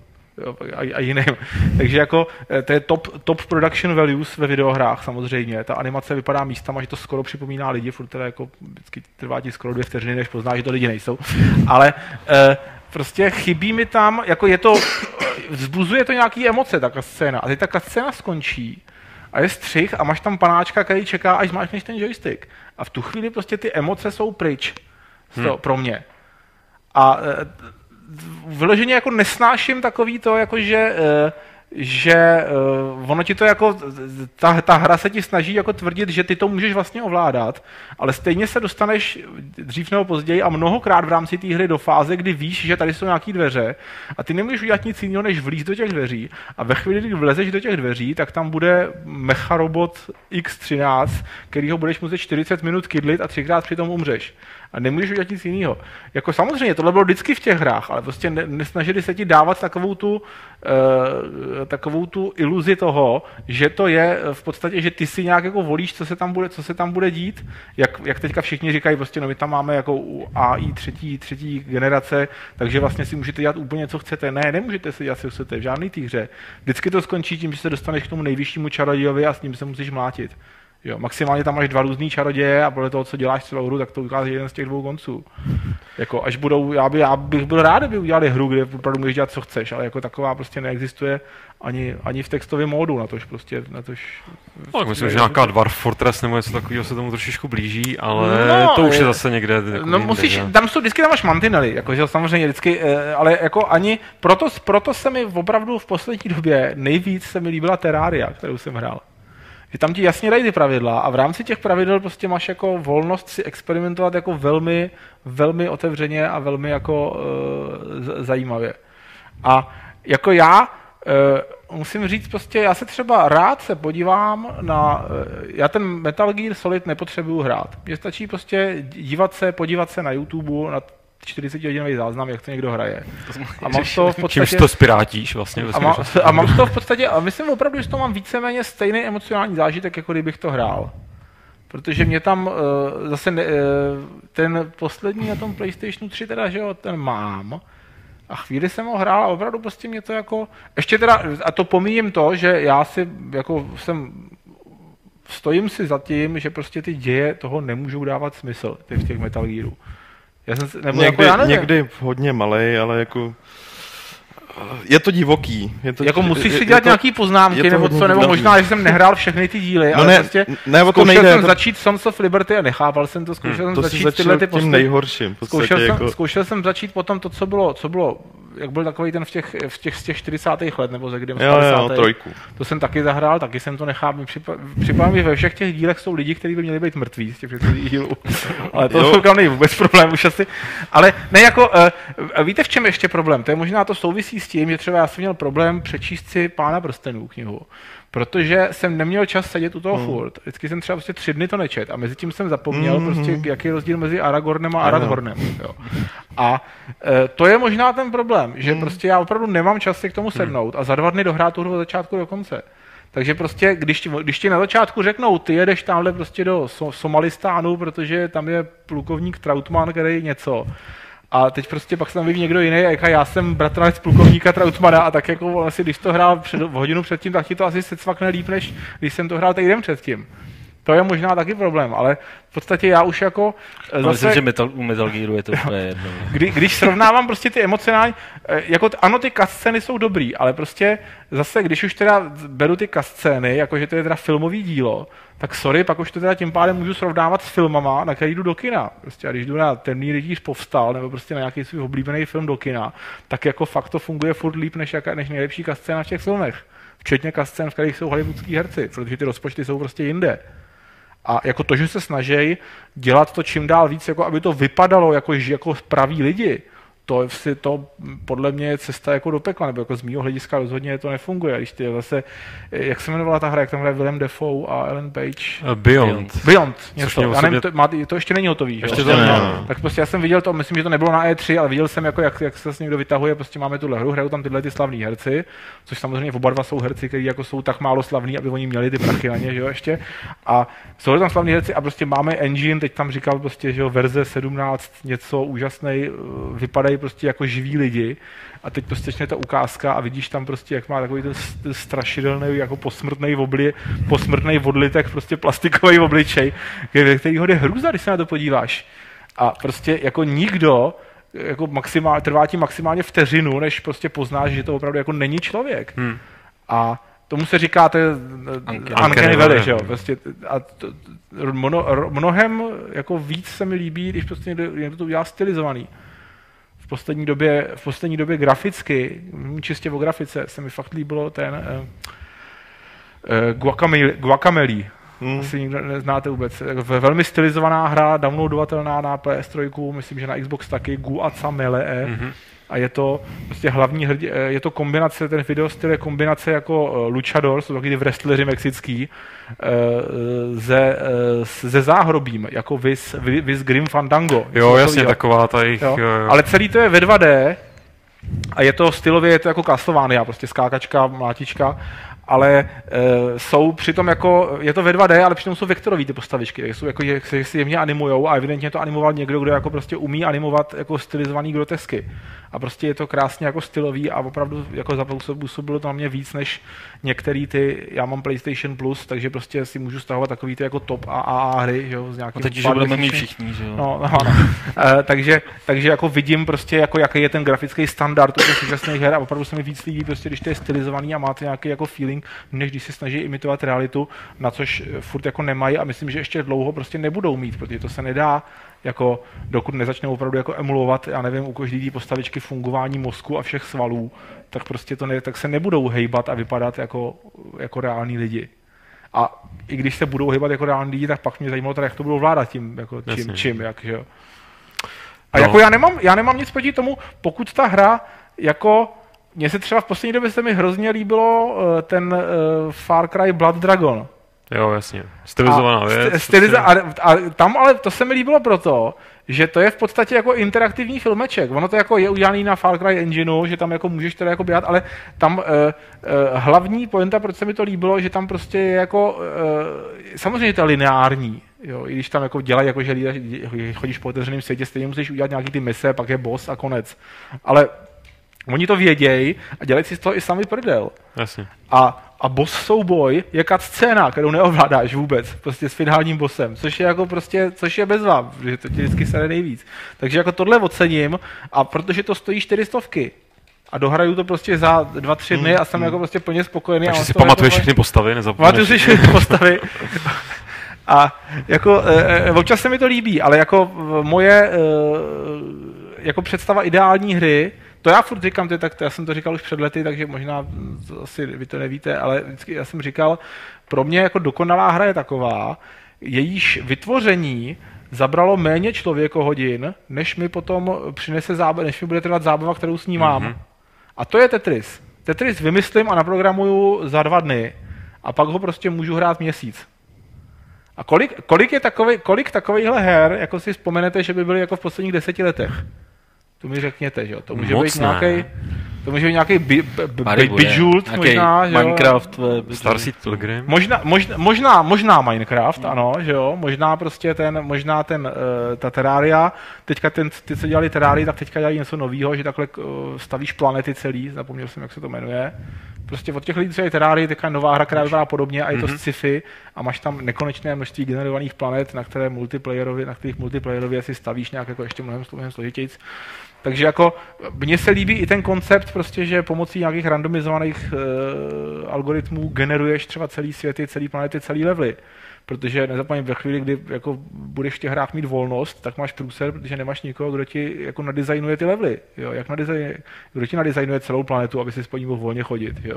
a, a jiným. Takže jako eh, to je top, top production values ve videohrách samozřejmě. Ta animace vypadá místama, že to skoro připomíná lidi, furt teda jako vždycky trvá ti skoro dvě vteřiny, než pozná, že to lidi nejsou. Ale e, prostě chybí mi tam, jako je to, vzbuzuje to nějaký emoce, ta scéna. A teď ta scéna skončí a je střih a máš tam panáčka, který čeká, až zmáčkneš ten joystick. A v tu chvíli prostě ty emoce jsou pryč. Hmm. pro mě. A e, vyloženě jako nesnáším takový to, jako že uh, že uh, ono ti to jako, ta, ta hra se ti snaží jako tvrdit, že ty to můžeš vlastně ovládat, ale stejně se dostaneš dřív nebo později a mnohokrát v rámci té hry do fáze, kdy víš, že tady jsou nějaké dveře a ty nemůžeš udělat nic jiného, než vlíz do těch dveří a ve chvíli, kdy vlezeš do těch dveří, tak tam bude mecharobot X13, který ho budeš muset 40 minut kydlit a třikrát přitom umřeš a nemůžeš udělat nic jiného. Jako samozřejmě, tohle bylo vždycky v těch hrách, ale prostě nesnažili se ti dávat takovou tu, takovou tu iluzi toho, že to je v podstatě, že ty si nějak jako volíš, co se tam bude, co se tam bude dít, jak, jak teďka všichni říkají, prostě no my tam máme jako AI třetí, třetí generace, takže vlastně si můžete dělat úplně, co chcete. Ne, nemůžete si dělat, co chcete v žádné té hře. Vždycky to skončí tím, že se dostaneš k tomu nejvyššímu čarodějovi a s ním se musíš mlátit. Jo, maximálně tam máš dva různý čaroděje a podle toho, co děláš celou hru, tak to ukáže jeden z těch dvou konců. Jako, až budou, já, by, já bych byl rád, kdyby udělali hru, kde opravdu můžeš dělat, co chceš, ale jako taková prostě neexistuje ani, ani v textovém módu, na tož prostě, na tož... No, tak myslím, že nějaká Dwarf Fortress nebo něco takového se tomu trošičku blíží, ale no, to už je zase někde. Jako no musíš, ne? tam jsou, vždycky tam máš mantinely, jakože samozřejmě vždycky, eh, ale jako ani, proto, proto se mi opravdu v poslední době nejvíc se mi líbila Terraria, kterou jsem hrál že tam ti jasně dají ty pravidla a v rámci těch pravidel prostě máš jako volnost si experimentovat jako velmi, velmi otevřeně a velmi jako uh, zajímavě. A jako já uh, musím říct prostě, já se třeba rád se podívám na, uh, já ten Metal Gear Solid nepotřebuju hrát. Mně stačí prostě dívat se, podívat se na YouTube, na 40 hodinový záznam, jak to někdo hraje. A mám to v podstatě... Čímž to spirátíš vlastně. A, má, a mám to v podstatě, a myslím opravdu, že to mám víceméně stejný emocionální zážitek, jako kdybych to hrál. Protože mě tam uh, zase ne, uh, ten poslední na tom PlayStationu 3 teda, že jo, ten mám. A chvíli jsem ho hrál a opravdu prostě mě to jako... Ještě teda, a to pomíjím to, že já si jako jsem stojím si za tím, že prostě ty děje toho nemůžou dávat smysl, těch, těch Metal Gearů. Já jsem, nebo někdy, jako já někdy hodně malý, ale jako je to divoký. Je to, jako musíš si dělat to, nějaký poznámky, nebo co, nebo možná, že jsem nehrál všechny ty díly, no ale ne, prostě ne, zkoušel nejde, jsem to... začít Sons of Liberty a nechápal jsem to, zkoušel hmm, jsem to začít tyhle ty posty. nejhorším. Zkoušel, jako... jsem, zkoušel jsem začít potom to, co bylo, co bylo jak byl takový ten v těch, v těch, z těch 40. let, nebo ze kdy? Jo, jo, trojku. To jsem taky zahrál, taky jsem to nechápal. Připadám, že ve všech těch dílech jsou lidi, kteří by měli být mrtví z těch předchozích dílů. Ale to tam není vůbec problém už asi. Ale ne jako, uh, víte v čem ještě problém? To je možná to souvisí s tím, že třeba já jsem měl problém přečíst si Pána prstenů knihu protože jsem neměl čas sedět u toho hmm. furt. Vždycky jsem třeba prostě tři dny to nečet a mezi tím jsem zapomněl hmm. prostě, jaký je rozdíl mezi Aragornem a Aragornem. Jo. A e, to je možná ten problém, že hmm. prostě já opravdu nemám čas si k tomu hmm. sednout a za dva dny dohrát tu hru od začátku do konce. Takže prostě, když, když ti na začátku řeknou, ty jedeš tamhle prostě do Somalistánu, protože tam je plukovník Trautmann, který něco, a teď prostě pak se tam někdo jiný, jako já jsem bratranec plukovníka Trautmana a tak jako asi, když to hrál před, hodinu předtím, tak ti to asi se cvakne líp, než když jsem to hrál týden předtím. To je možná taky problém, ale v podstatě já už jako... No, zase, myslím, že metal, u Metal Gearu je to úplně jedno. Kdy, když srovnávám prostě ty emocionální... Eh, jako, ano, ty scény jsou dobrý, ale prostě zase, když už teda beru ty scény, jakože to je teda filmový dílo, tak sorry, pak už to teda tím pádem můžu srovnávat s filmama, na který jdu do kina. Prostě a když jdu na Temný rytíř povstal, nebo prostě na nějaký svůj oblíbený film do kina, tak jako fakt to funguje furt líp než, jaká, než nejlepší scéna v těch filmech. Včetně scén, v kterých jsou hollywoodský herci, protože ty rozpočty jsou prostě jinde. A jako to, že se snaží dělat to čím dál víc, jako aby to vypadalo jako, jako praví lidi, to, si, to podle mě je cesta jako do pekla, nebo jako z mýho hlediska rozhodně to nefunguje. Když ty zase, jak se jmenovala ta hra, jak tam hraje Willem Dafoe a Ellen Page? Uh, Beyond. Beyond, něco. Já nevím, to, má, to, ještě není hotový. Ještě to ne, no. Tak prostě já jsem viděl to, myslím, že to nebylo na E3, ale viděl jsem, jako, jak, jak se někdo vytahuje, prostě máme tuhle hru, hrajou tam tyhle ty slavní herci, což samozřejmě oba dva jsou herci, kteří jako jsou tak málo slavní, aby oni měli ty prachy na ně, že jo, ještě. A jsou tam slavní herci a prostě máme engine, teď tam říkal prostě, že jo, verze 17, něco úžasný, vypadají prostě jako živí lidi a teď prostě je ta ukázka a vidíš tam prostě, jak má takový ten strašidelný, jako posmrtný obli, posmrtný odlitek, prostě plastikový obličej, který ho jde hrůza, když se na to podíváš. A prostě jako nikdo, jako maximál, trvá ti maximálně vteřinu, než prostě poznáš, že to opravdu jako není člověk. Hmm. A tomu se říká, to je Uncanny Valley, že jo, prostě a to, mnohem jako víc se mi líbí, když prostě někdo, někdo to udělá stylizovaný poslední době, v poslední době graficky, čistě o grafice, se mi fakt líbilo ten uh, uh, Guacamele, Guacamele. Hmm. Asi nikdo neznáte vůbec. Velmi stylizovaná hra, downloadovatelná na PS3, myslím, že na Xbox taky, Guacamele. Mm-hmm a je to prostě hlavní hrdě, eh, je to kombinace, ten video styl je kombinace jako eh, luchador, jsou takový wrestleri mexický, eh, ze, ze záhrobím, jako Vis, Vis Grim Fandango. Jo, jasně, taková ta jich, jo. Jo, jo. Ale celý to je ve 2D, a je to stylově, je to jako Castlevania, prostě skákačka, mlátička ale e, jsou přitom jako, je to ve 2D, ale přitom jsou vektorové ty postavičky, jsou jako, že, že si jemně animujou a evidentně to animoval někdo, kdo jako prostě umí animovat jako stylizovaný grotesky. A prostě je to krásně jako stylový a opravdu jako zapůsobilo to na mě víc než některý ty, já mám PlayStation Plus, takže prostě si můžu stahovat takový ty jako top AAA hry, že jo, z nějakým no teď, že budeme mít všichni, že jo. No, no, no. e, takže, takže jako vidím prostě, jako jaký je ten grafický standard těch současných her a opravdu se mi víc líbí, prostě, když to je stylizovaný a máte nějaký jako feeling, než když se snaží imitovat realitu, na což eh, furt jako nemají a myslím, že ještě dlouho prostě nebudou mít, protože to se nedá jako dokud nezačnou opravdu jako emulovat, já nevím, u každý postavičky fungování mozku a všech svalů, tak prostě to ne, tak se nebudou hejbat a vypadat jako, jako reální lidi. A i když se budou hýbat jako reální lidi, tak pak mě zajímalo teda, jak to budou vládat tím, jako čím, Jasně. čím, jak, že A no. jako já nemám, já nemám nic proti tomu, pokud ta hra jako mně se třeba v poslední době se mi hrozně líbilo uh, ten uh, Far Cry Blood Dragon. Jo, jasně. Stylizovaná věc. Styliza- a, a, tam ale to se mi líbilo proto, že to je v podstatě jako interaktivní filmeček. Ono to jako je udělaný na Far Cry Engineu, že tam jako můžeš teda jako běhat, ale tam uh, uh, hlavní pointa, proč se mi to líbilo, že tam prostě je jako, uh, samozřejmě to je lineární, Jo, i když tam jako dělají, jako že chodíš po otevřeném světě, stejně musíš udělat nějaký ty mise, pak je boss a konec. Ale Oni to vědějí a dělají si z toho i sami prdel. Jasně. A, a boss souboj je kat scéna, kterou neovládáš vůbec, prostě s finálním bossem, což je jako prostě, což je bez vám, protože to ti vždycky se nejvíc. Takže jako tohle ocením a protože to stojí čtyři stovky, a dohraju to prostě za dva, tři dny a jsem hmm. jako prostě plně spokojený. Takže si pamatuješ jako, všechny postavy, Pamatuju si všechny postavy. A jako e, občas se mi to líbí, ale jako moje e, jako představa ideální hry to já furt říkám, to je tak, to já jsem to říkal už před lety, takže možná to asi vy to nevíte, ale vždycky já jsem říkal, pro mě jako dokonalá hra je taková, jejíž vytvoření zabralo méně člověkohodin, než mi potom přinese zábava, než mi bude trvat zábava, kterou s ní mám. Mm-hmm. A to je Tetris. Tetris vymyslím a naprogramuju za dva dny a pak ho prostě můžu hrát měsíc. A kolik, kolik je takový, kolik takovýchhle her, jako si vzpomenete, že by byly jako v posledních deseti letech? To mi řekněte, že jo? To může Moc být nějaký, to může být nějaký bi, bi, bi, Maribude, Bejeweled nějaký možná, že jo? Minecraft. eh, Star City Pilgrim. Možná, možná, možná, možná Minecraft, ano, že jo, možná prostě ten, možná ten, uh, ta Terraria, teďka ten, ty, co dělali Terrarii, tak teďka dělají něco nového, že takhle uh, stavíš planety celý, zapomněl jsem, jak se to jmenuje. Prostě od těch lidí, co dělají Terrarii, teďka je nová hra, která vypadá podobně a je to Mhm. sci-fi a máš tam nekonečné množství generovaných planet, na které multiplayerově, na kterých multiplayerově si stavíš nějak jako ještě mnohem, mnohem složitějc. Takže jako mně se líbí i ten koncept prostě, že pomocí nějakých randomizovaných uh, algoritmů generuješ třeba celý světy, celý planety, celý levely. Protože nezapomeň ve chvíli, kdy jako budeš v těch hrách mít volnost, tak máš průser, protože nemáš nikoho, kdo ti jako nadizajnuje ty levely. Jo? Jak nadizajnuje, kdo ti nadizajnuje celou planetu, aby si po ní mohl volně chodit. Jo?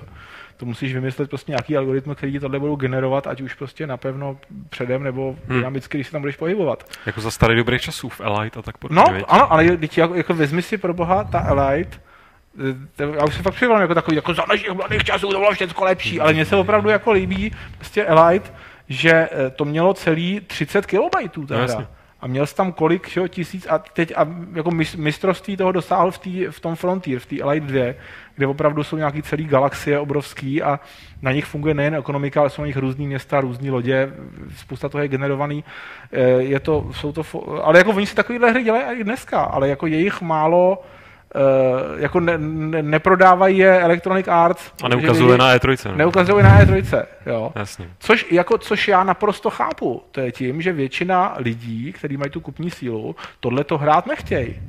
To musíš vymyslet prostě nějaký algoritmy, který ti tohle budou generovat, ať už prostě napevno předem nebo Hmm. dynamicky, když se tam budeš pohybovat. Jako za starých dobrých časů v Elite a tak podobně. No, viď? ano, ale teď jako, jako vezmi si pro boha ta Elite, eh, já už se fakt přivolám jako takový, jako za našich mladých časů to bylo všechno lepší, ale mně se opravdu jako líbí prostě Elite, že eh, to mělo celý 30 kilobajtů No, jasně. A měl jsi tam kolik, že tisíc a teď a jako mis- mistrovství toho dosáhl v, tý, v tom Frontier, v té Elite 2, kde opravdu jsou nějaký celý galaxie obrovský a na nich funguje nejen ekonomika, ale jsou na nich různý města, různé lodě, spousta toho je generovaný. Eh, Je to, jsou to, ale jako oni si takovýhle hry dělají i dneska, ale jako je jich málo, eh, jako ne, ne, neprodávají je Electronic Arts. A neukazuje na E3. No. Neukazují na E3, jo. Jasně. Což, jako, což já naprosto chápu. To je tím, že většina lidí, kteří mají tu kupní sílu, tohle to hrát nechtějí.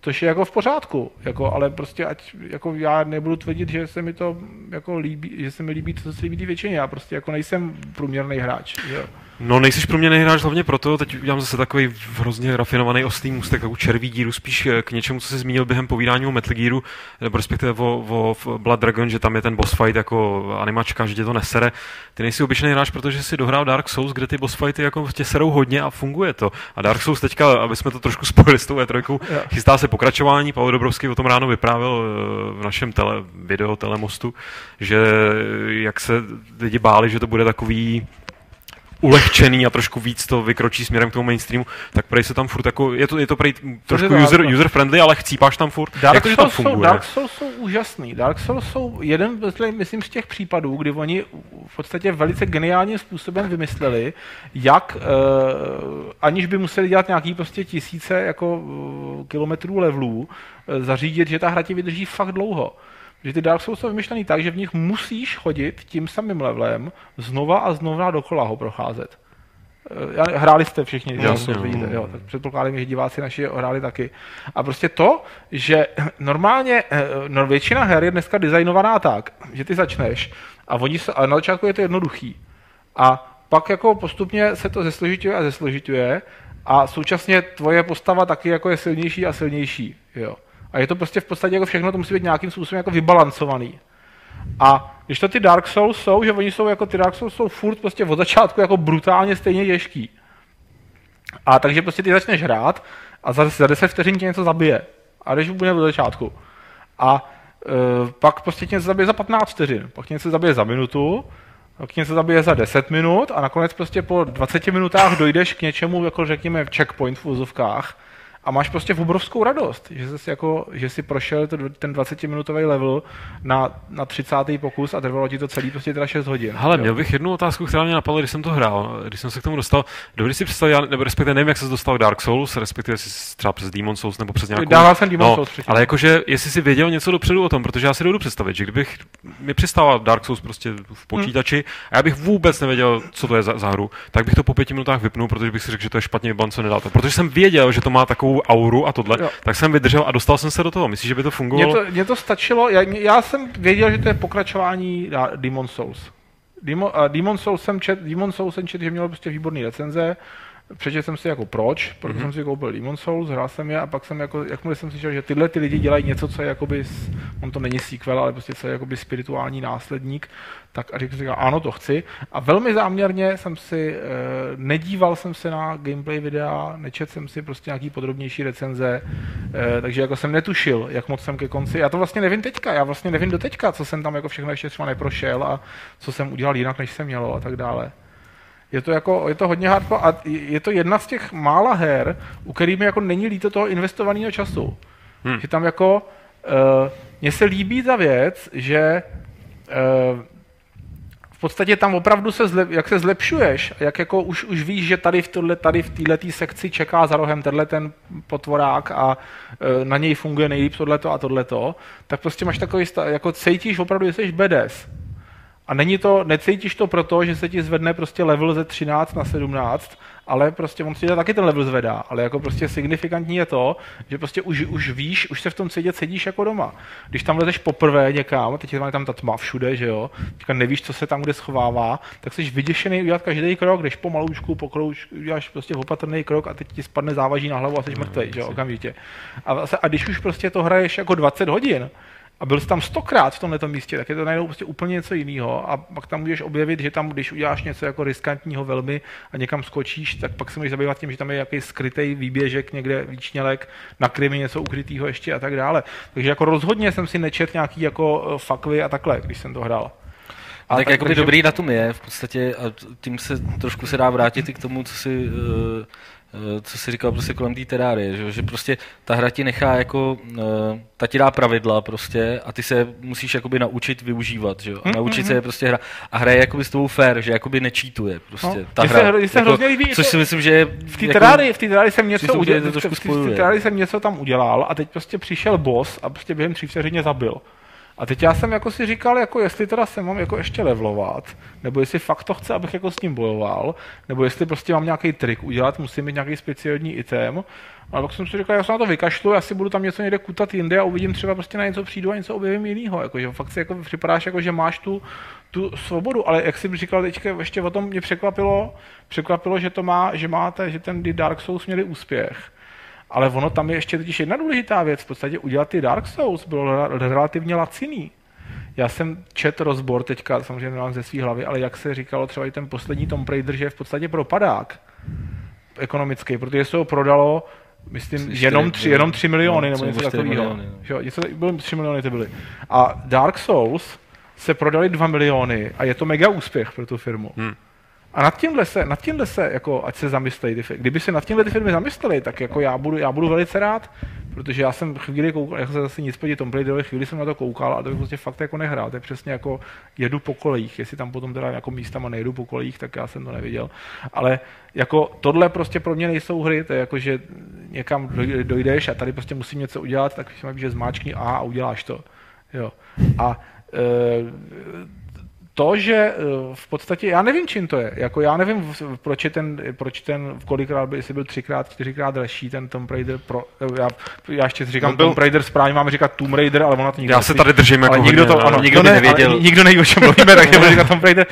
Což je jako v pořádku, jako, ale prostě ať, jako já nebudu tvrdit, že se mi to jako líbí, že se mi líbí to, co se líbí většině. Já prostě jako nejsem průměrný hráč. Jo. No nejsiš pro mě nehráč hlavně proto, teď udělám zase takový hrozně rafinovaný oslý můstek, takovou červí díru spíš eh, k něčemu, co jsi zmínil během povídání o Metal Gearu, nebo respektive o, o Blood Dragon, že tam je ten boss fight jako animačka, že tě to nesere. Ty nejsi obyčejný hráč, protože jsi dohrál Dark Souls, kde ty boss fighty jako tě serou hodně a funguje to. A Dark Souls teďka, aby jsme to trošku spojili s tou E3, Jo. chystá se pokračování, Pavel Dobrovský o tom ráno vyprávěl eh, v našem tele, video telemostu, že jak se lidi báli, že to bude takový ulehčený a trošku víc to vykročí směrem k tomu mainstreamu, tak prej se tam furt jako, je to, je to prej trošku user, user friendly, ale chcípáš tam furt. Dark Jak to, že tam Souls, jsou, funguje? Dark Souls jsou úžasný. Dark Souls jsou jeden, myslím- myslím, z těch případů, kdy oni v podstatě velice geniálním způsobem vymysleli, jak, uh, aniž by museli dělat nějaký prostě tisíce jako uh, kilometrů levelů, uh, zařídit, že ta hra ti vydrží fakt dlouho. Že ty Dark Souls jsou vymyšlený tak, že v nich musíš chodit tím samým levelem znova a znova dokola ho procházet. Eh, Hráli jste všichni, že Jasně, jo, no. vidíte, jo, tak předpokládám, že diváci naši hráli taky. A prostě to, že normálně eh, no, většina her je dneska designovaná tak, že ty začneš a, oni se, a na začátku je to jednoduchý. A pak jako postupně se to zesložituje a zesložituje a současně tvoje postava taky jako je silnější a silnější. Jo. A je to prostě v podstatě jako všechno, to musí být nějakým způsobem jako vybalancovaný. A když to ty Dark Souls jsou, že oni jsou jako ty Dark Souls jsou furt prostě od začátku jako brutálně stejně těžký. A takže prostě ty začneš hrát a za, za 10 vteřin tě něco zabije. A jdeš úplně od začátku. A e, pak prostě tě něco zabije za 15 vteřin, pak tě něco zabije za minutu, pak tě něco zabije za 10 minut a nakonec prostě po 20 minutách dojdeš k něčemu, jako řekněme checkpoint v úzovkách a máš prostě obrovskou radost, že jsi, jako, že jsi prošel to, ten 20-minutový level na, na 30. pokus a trvalo ti to celý prostě teda 6 hodin. Hele, jo. měl bych jednu otázku, která mě napadla, když jsem to hrál, když jsem se k tomu dostal. Dovedeš si představit, já- nebo respektive nevím, jak se dostal k Dark Souls, respektive jestli třeba přes Demon Souls nebo přes nějakou... Dával jsem Demon no, Souls předtím. ale jakože, jestli si věděl něco dopředu o tom, protože já si dovedu představit, že kdybych mi přistával Dark Souls prostě v počítači a já bych vůbec nevěděl, co to je za, za hru, tak bych to po pěti minutách vypnul, protože bych si řekl, že to je špatně to. Protože jsem věděl, že to má takovou auru a tohle, Jo. tak jsem vydržel a dostal jsem se do toho. Myslíš, že by to Mně fungovalo? to, mně to stačilo, já, já jsem věděl, že to je pokračování Demon Souls. Demon, uh, Demon Souls jsem čet, Demon Souls jsem čet, že měl prostě výborný recenze, přečetl jsem si jako proč, proto mm-hmm. jsem si koupil Demon Souls, hrál jsem je a pak jsem jako, jakmile jsem slyšel, že tyhle ty lidi dělají něco, co je jakoby, on to není sequel, ale prostě co je jakoby spirituální následník, tak a jsem, ano, to chci. A velmi záměrně jsem si, e, nedíval jsem se na gameplay videa, nečet jsem si prostě nějaký podrobnější recenze, e, takže jako jsem netušil, jak moc jsem ke konci. Já to vlastně nevím teďka, já vlastně nevím do teďka, co jsem tam jako všechno ještě třeba neprošel a co jsem udělal jinak, než jsem mělo a tak dále. Je to, jako, je to hodně hardcore a je to jedna z těch mála her, u kterými jako není líto toho investovaného času. Hmm. Že tam jako, uh, mně se líbí ta věc, že uh, v podstatě tam opravdu se, zlep, jak se zlepšuješ, jak jako už, už víš, že tady v, tohle, tady v této sekci čeká za rohem tenhle ten potvorák a e, na něj funguje nejlíp tohleto a tohleto, tak prostě máš takový, jako cítíš opravdu, že jsi bedes. A není to, necítíš to proto, že se ti zvedne prostě level ze 13 na 17, ale prostě on si taky ten level zvedá, ale jako prostě signifikantní je to, že prostě už, už víš, už se v tom sedět sedíš jako doma. Když tam lezeš poprvé někam, teď je tam ta tma všude, že jo, teďka nevíš, co se tam kde schovává, tak jsi vyděšený udělat každý krok, když pomaloučku, po kroužku, uděláš prostě opatrný krok a teď ti spadne závaží na hlavu a jsi mrtvý, že jo, okamžitě. A, a když už prostě to hraješ jako 20 hodin, a byl jsi tam stokrát v tomto místě, tak je to najednou prostě úplně něco jiného. A pak tam můžeš objevit, že tam, když uděláš něco jako riskantního velmi a někam skočíš, tak pak se můžeš zabývat tím, že tam je nějaký skrytý výběžek někde výčnělek, na krymi něco ukrytého ještě a tak dále. Takže jako rozhodně jsem si nečet nějaký jako eh, fakvy a takhle, když jsem to hrál. A tak, tak jako takže... dobrý datum je v podstatě a tím se trošku se dá vrátit i k tomu, co si uh, co si říkal prostě kolem té terárie, že, že prostě ta hra ti nechá jako, eh, ta ti dá pravidla prostě a ty se musíš jakoby naučit využívat, že jo, a naučit mm-hmm. se je prostě hra a hraje jakoby s tebou fair, že jakoby nečítuje prostě no, ta hra. Se, se jako, líbí, což si myslím, že v té jako, terárii, v té terárii jsem něco udělal, v té terárii jsem něco tam udělal a teď prostě přišel boss a prostě během tří vteřině zabil. A teď já jsem jako si říkal, jako jestli teda se mám jako ještě levlovat, nebo jestli fakt to chce, abych jako s ním bojoval, nebo jestli prostě mám nějaký trik udělat, musím mít nějaký speciální item. A pak jsem si říkal, já se na to vykašlu, já si budu tam něco někde kutat jinde a uvidím třeba prostě na něco přijdu a něco objevím jinýho. Jako, že fakt si jako připadáš, jako, že máš tu, tu svobodu, ale jak jsem říkal teďka, ještě o tom mě překvapilo, překvapilo, že to má, že máte, že ten Dark Souls měli úspěch ale ono tam je ještě totiž jedna důležitá věc. V podstatě udělat ty Dark Souls bylo relativně laciný. Já jsem čet rozbor teďka, samozřejmě nemám ze své hlavy, ale jak se říkalo třeba i ten poslední Tomb Raider, že je v podstatě propadák ekonomický, protože se ho prodalo myslím, tři, jenom, tři, jenom 3 miliony, no, nebo něco takového. No. Něco, bylo 3 miliony to byly. A Dark Souls se prodali 2 miliony a je to mega úspěch pro tu firmu. Hmm. A nad tímhle se, nad tímhle se, jako, ať se zamyslejí, kdyby se nad tímhle ty firmy zamysleli, tak jako já budu, já budu velice rád, protože já jsem chvíli koukal, jako se zase nic proti Tomb Raiderovi, chvíli jsem na to koukal a to bych prostě fakt jako nehrál. To je přesně jako jedu po kolejích, jestli tam potom teda jako místama nejedu po kolejích, tak já jsem to neviděl. Ale jako tohle prostě pro mě nejsou hry, to je jako, že někam dojdeš a tady prostě musím něco udělat, tak že zmáčkni A a uděláš to. Jo. A e, to, že eh, v podstatě, já nevím, čím to je. Jako já nevím, proč je ten, proč ten kolikrát by, jestli byl třikrát, čtyřikrát dražší ten Tomb Raider pro, eh, já, já ještě říkám no byl, Tomb Raider, správně máme říkat Tomb Raider, ale ona to nikdo Já se tady držím jako nikdo hodně, to, ano, nikdo ne, nevěděl. Nikdo neví, o čem mluvíme, tak nebudu říkat Tomb Raider.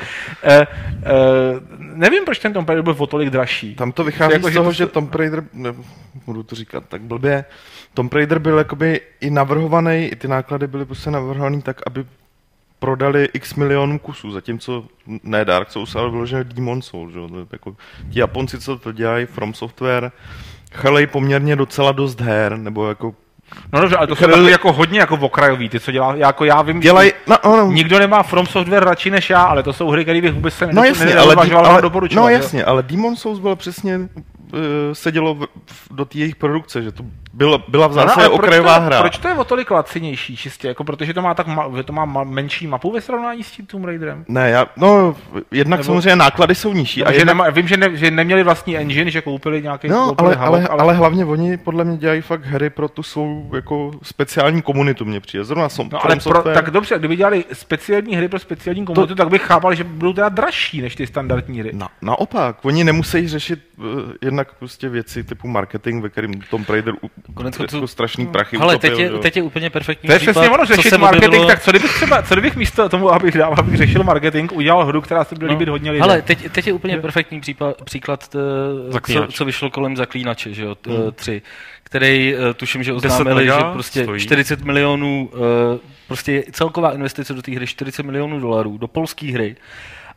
Uh, uh, nevím, proč ten Tomb Raider byl o tolik dražší. Tam to vychází jako, z toho, že, to... že Tomb Raider, ne, budu to říkat tak blbě, Tomb Raider byl jakoby i navrhovaný, i ty náklady byly prostě navrhovaný tak, aby prodali x milionů kusů, zatímco ne Dark Souls, ale vyloženě Demon Souls. Že? Jako, ti Japonci, co to dělají, From Software, chalej poměrně docela dost her, nebo jako No dobře, ale to jsou takový jako hodně jako okrajový, ty co dělá, jako já vím, Dělaj, no, no, nikdo nemá From Software radši než já, ale to jsou hry, které bych vůbec se no, jasně, ale, ale, No jasně, jo? ale Demon Souls byl přesně Eh, sedělo do té jejich produkce, že to byla, byla v zásadě no, no, okrajová to, hra. Proč to je o tolik lacinější čistě? Jako protože to má tak ma, to má menší mapu ve srovnání s tím Tomb Raiderem? Ne, já, no, jednak Nebo, samozřejmě náklady jsou nižší. a jednak... nema, vím, že, ne, že neměli vlastní engine, že koupili nějaký No, koupili ale, halok, ale, ale, ale, hlavně oni podle mě dělají fakt hry pro tu svou jako speciální komunitu, mě přijde. Zrovna som, no, ale pro, tak dobře, kdyby dělali speciální hry pro speciální komunitu, to, tak bych chápal, že budou teda dražší než ty standardní hry. Na, naopak, oni nemusí řešit jednak prostě věci typu marketing, ve kterým Tom Raider Konec jako konců- strašný prachy Ale utopil, teď je, teď je úplně perfektní To je případ, přesně ono, co řešit se marketing, objevilo- tak co kdybych třeba, co kdybych místo tomu, abych dával, abych řešil marketing, udělal hru, která se bude líbit hodně lidem. Ale teď, teď je úplně perfektní případ, příklad, t- co, co vyšlo kolem Zaklínače, že jo, t- tři, který eh, tuším, že 10 oznámili, že prostě stojí. 40 milionů, eh, prostě celková investice do té hry 40 milionů dolarů, do polské hry,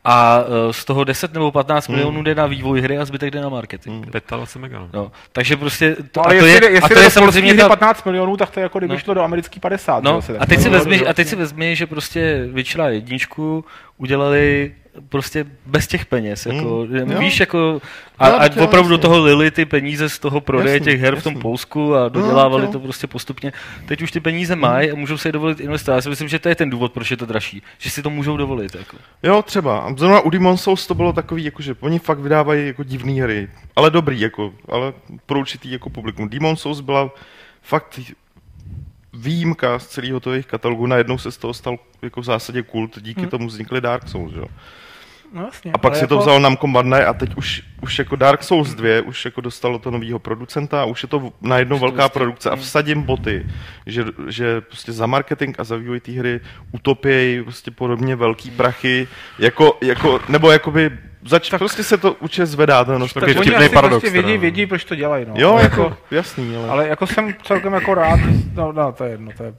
a eh, z toho 10 nebo 15 milionů jde na vývoj hry a zbytek jde na marketing. 25 mega. no. Takže prostě to, No, a to jestli, je, jestli a to je do samozřejmě ta, 15 milionů, tak to je jako kdyby No. šlo do americký 50. No, zase, a teď, si vezmi, a teď si vezmi, že prostě vyčila jedničku, udělali prostě bez těch peněz, jako, Mm, víš, jo. jako, a, a opravdu do toho lili ty peníze z toho prodeje Jasně, těch her v tom. Polsku a dodělávali to to prostě postupně. Teď už ty peníze mají a můžou si je dovolit investovat. Já si myslím, že to je ten důvod, proč je to dražší, že si to můžou dovolit. Jako. Jo, třeba. A Zrovna u Demon Souls to bylo takový, jako, že oni fakt vydávají jako divné hry. Ale dobrý, jako, ale pro určitý jako publikum. Demon Souls byla fakt výjimka z celého toho jejich katalogu. Najednou se z toho stal jako v zásadě kult, díky tomu vznikly Dark Souls, jo. No, jasně, A pak si to jako- vzal Namco Bandai a teď už, už jako Dark Souls 2 už jako dostalo to novýho producenta a už je to najednou Už to velká vlastně- produkce a vsadím boty, že, že prostě za marketing a za vývoj té hry utopějí prostě podobně velký prachy, jako, jako nebo jakoby zač, tak, prostě se to určitě zvedá ten Tak Tak je oni vtipný paradox, prostě vědí, vědí, proč to dělají. No. Jo, Ale jako, jasný, ale... Ale jako jsem celkem jako rád, no, no to je jedno, to je...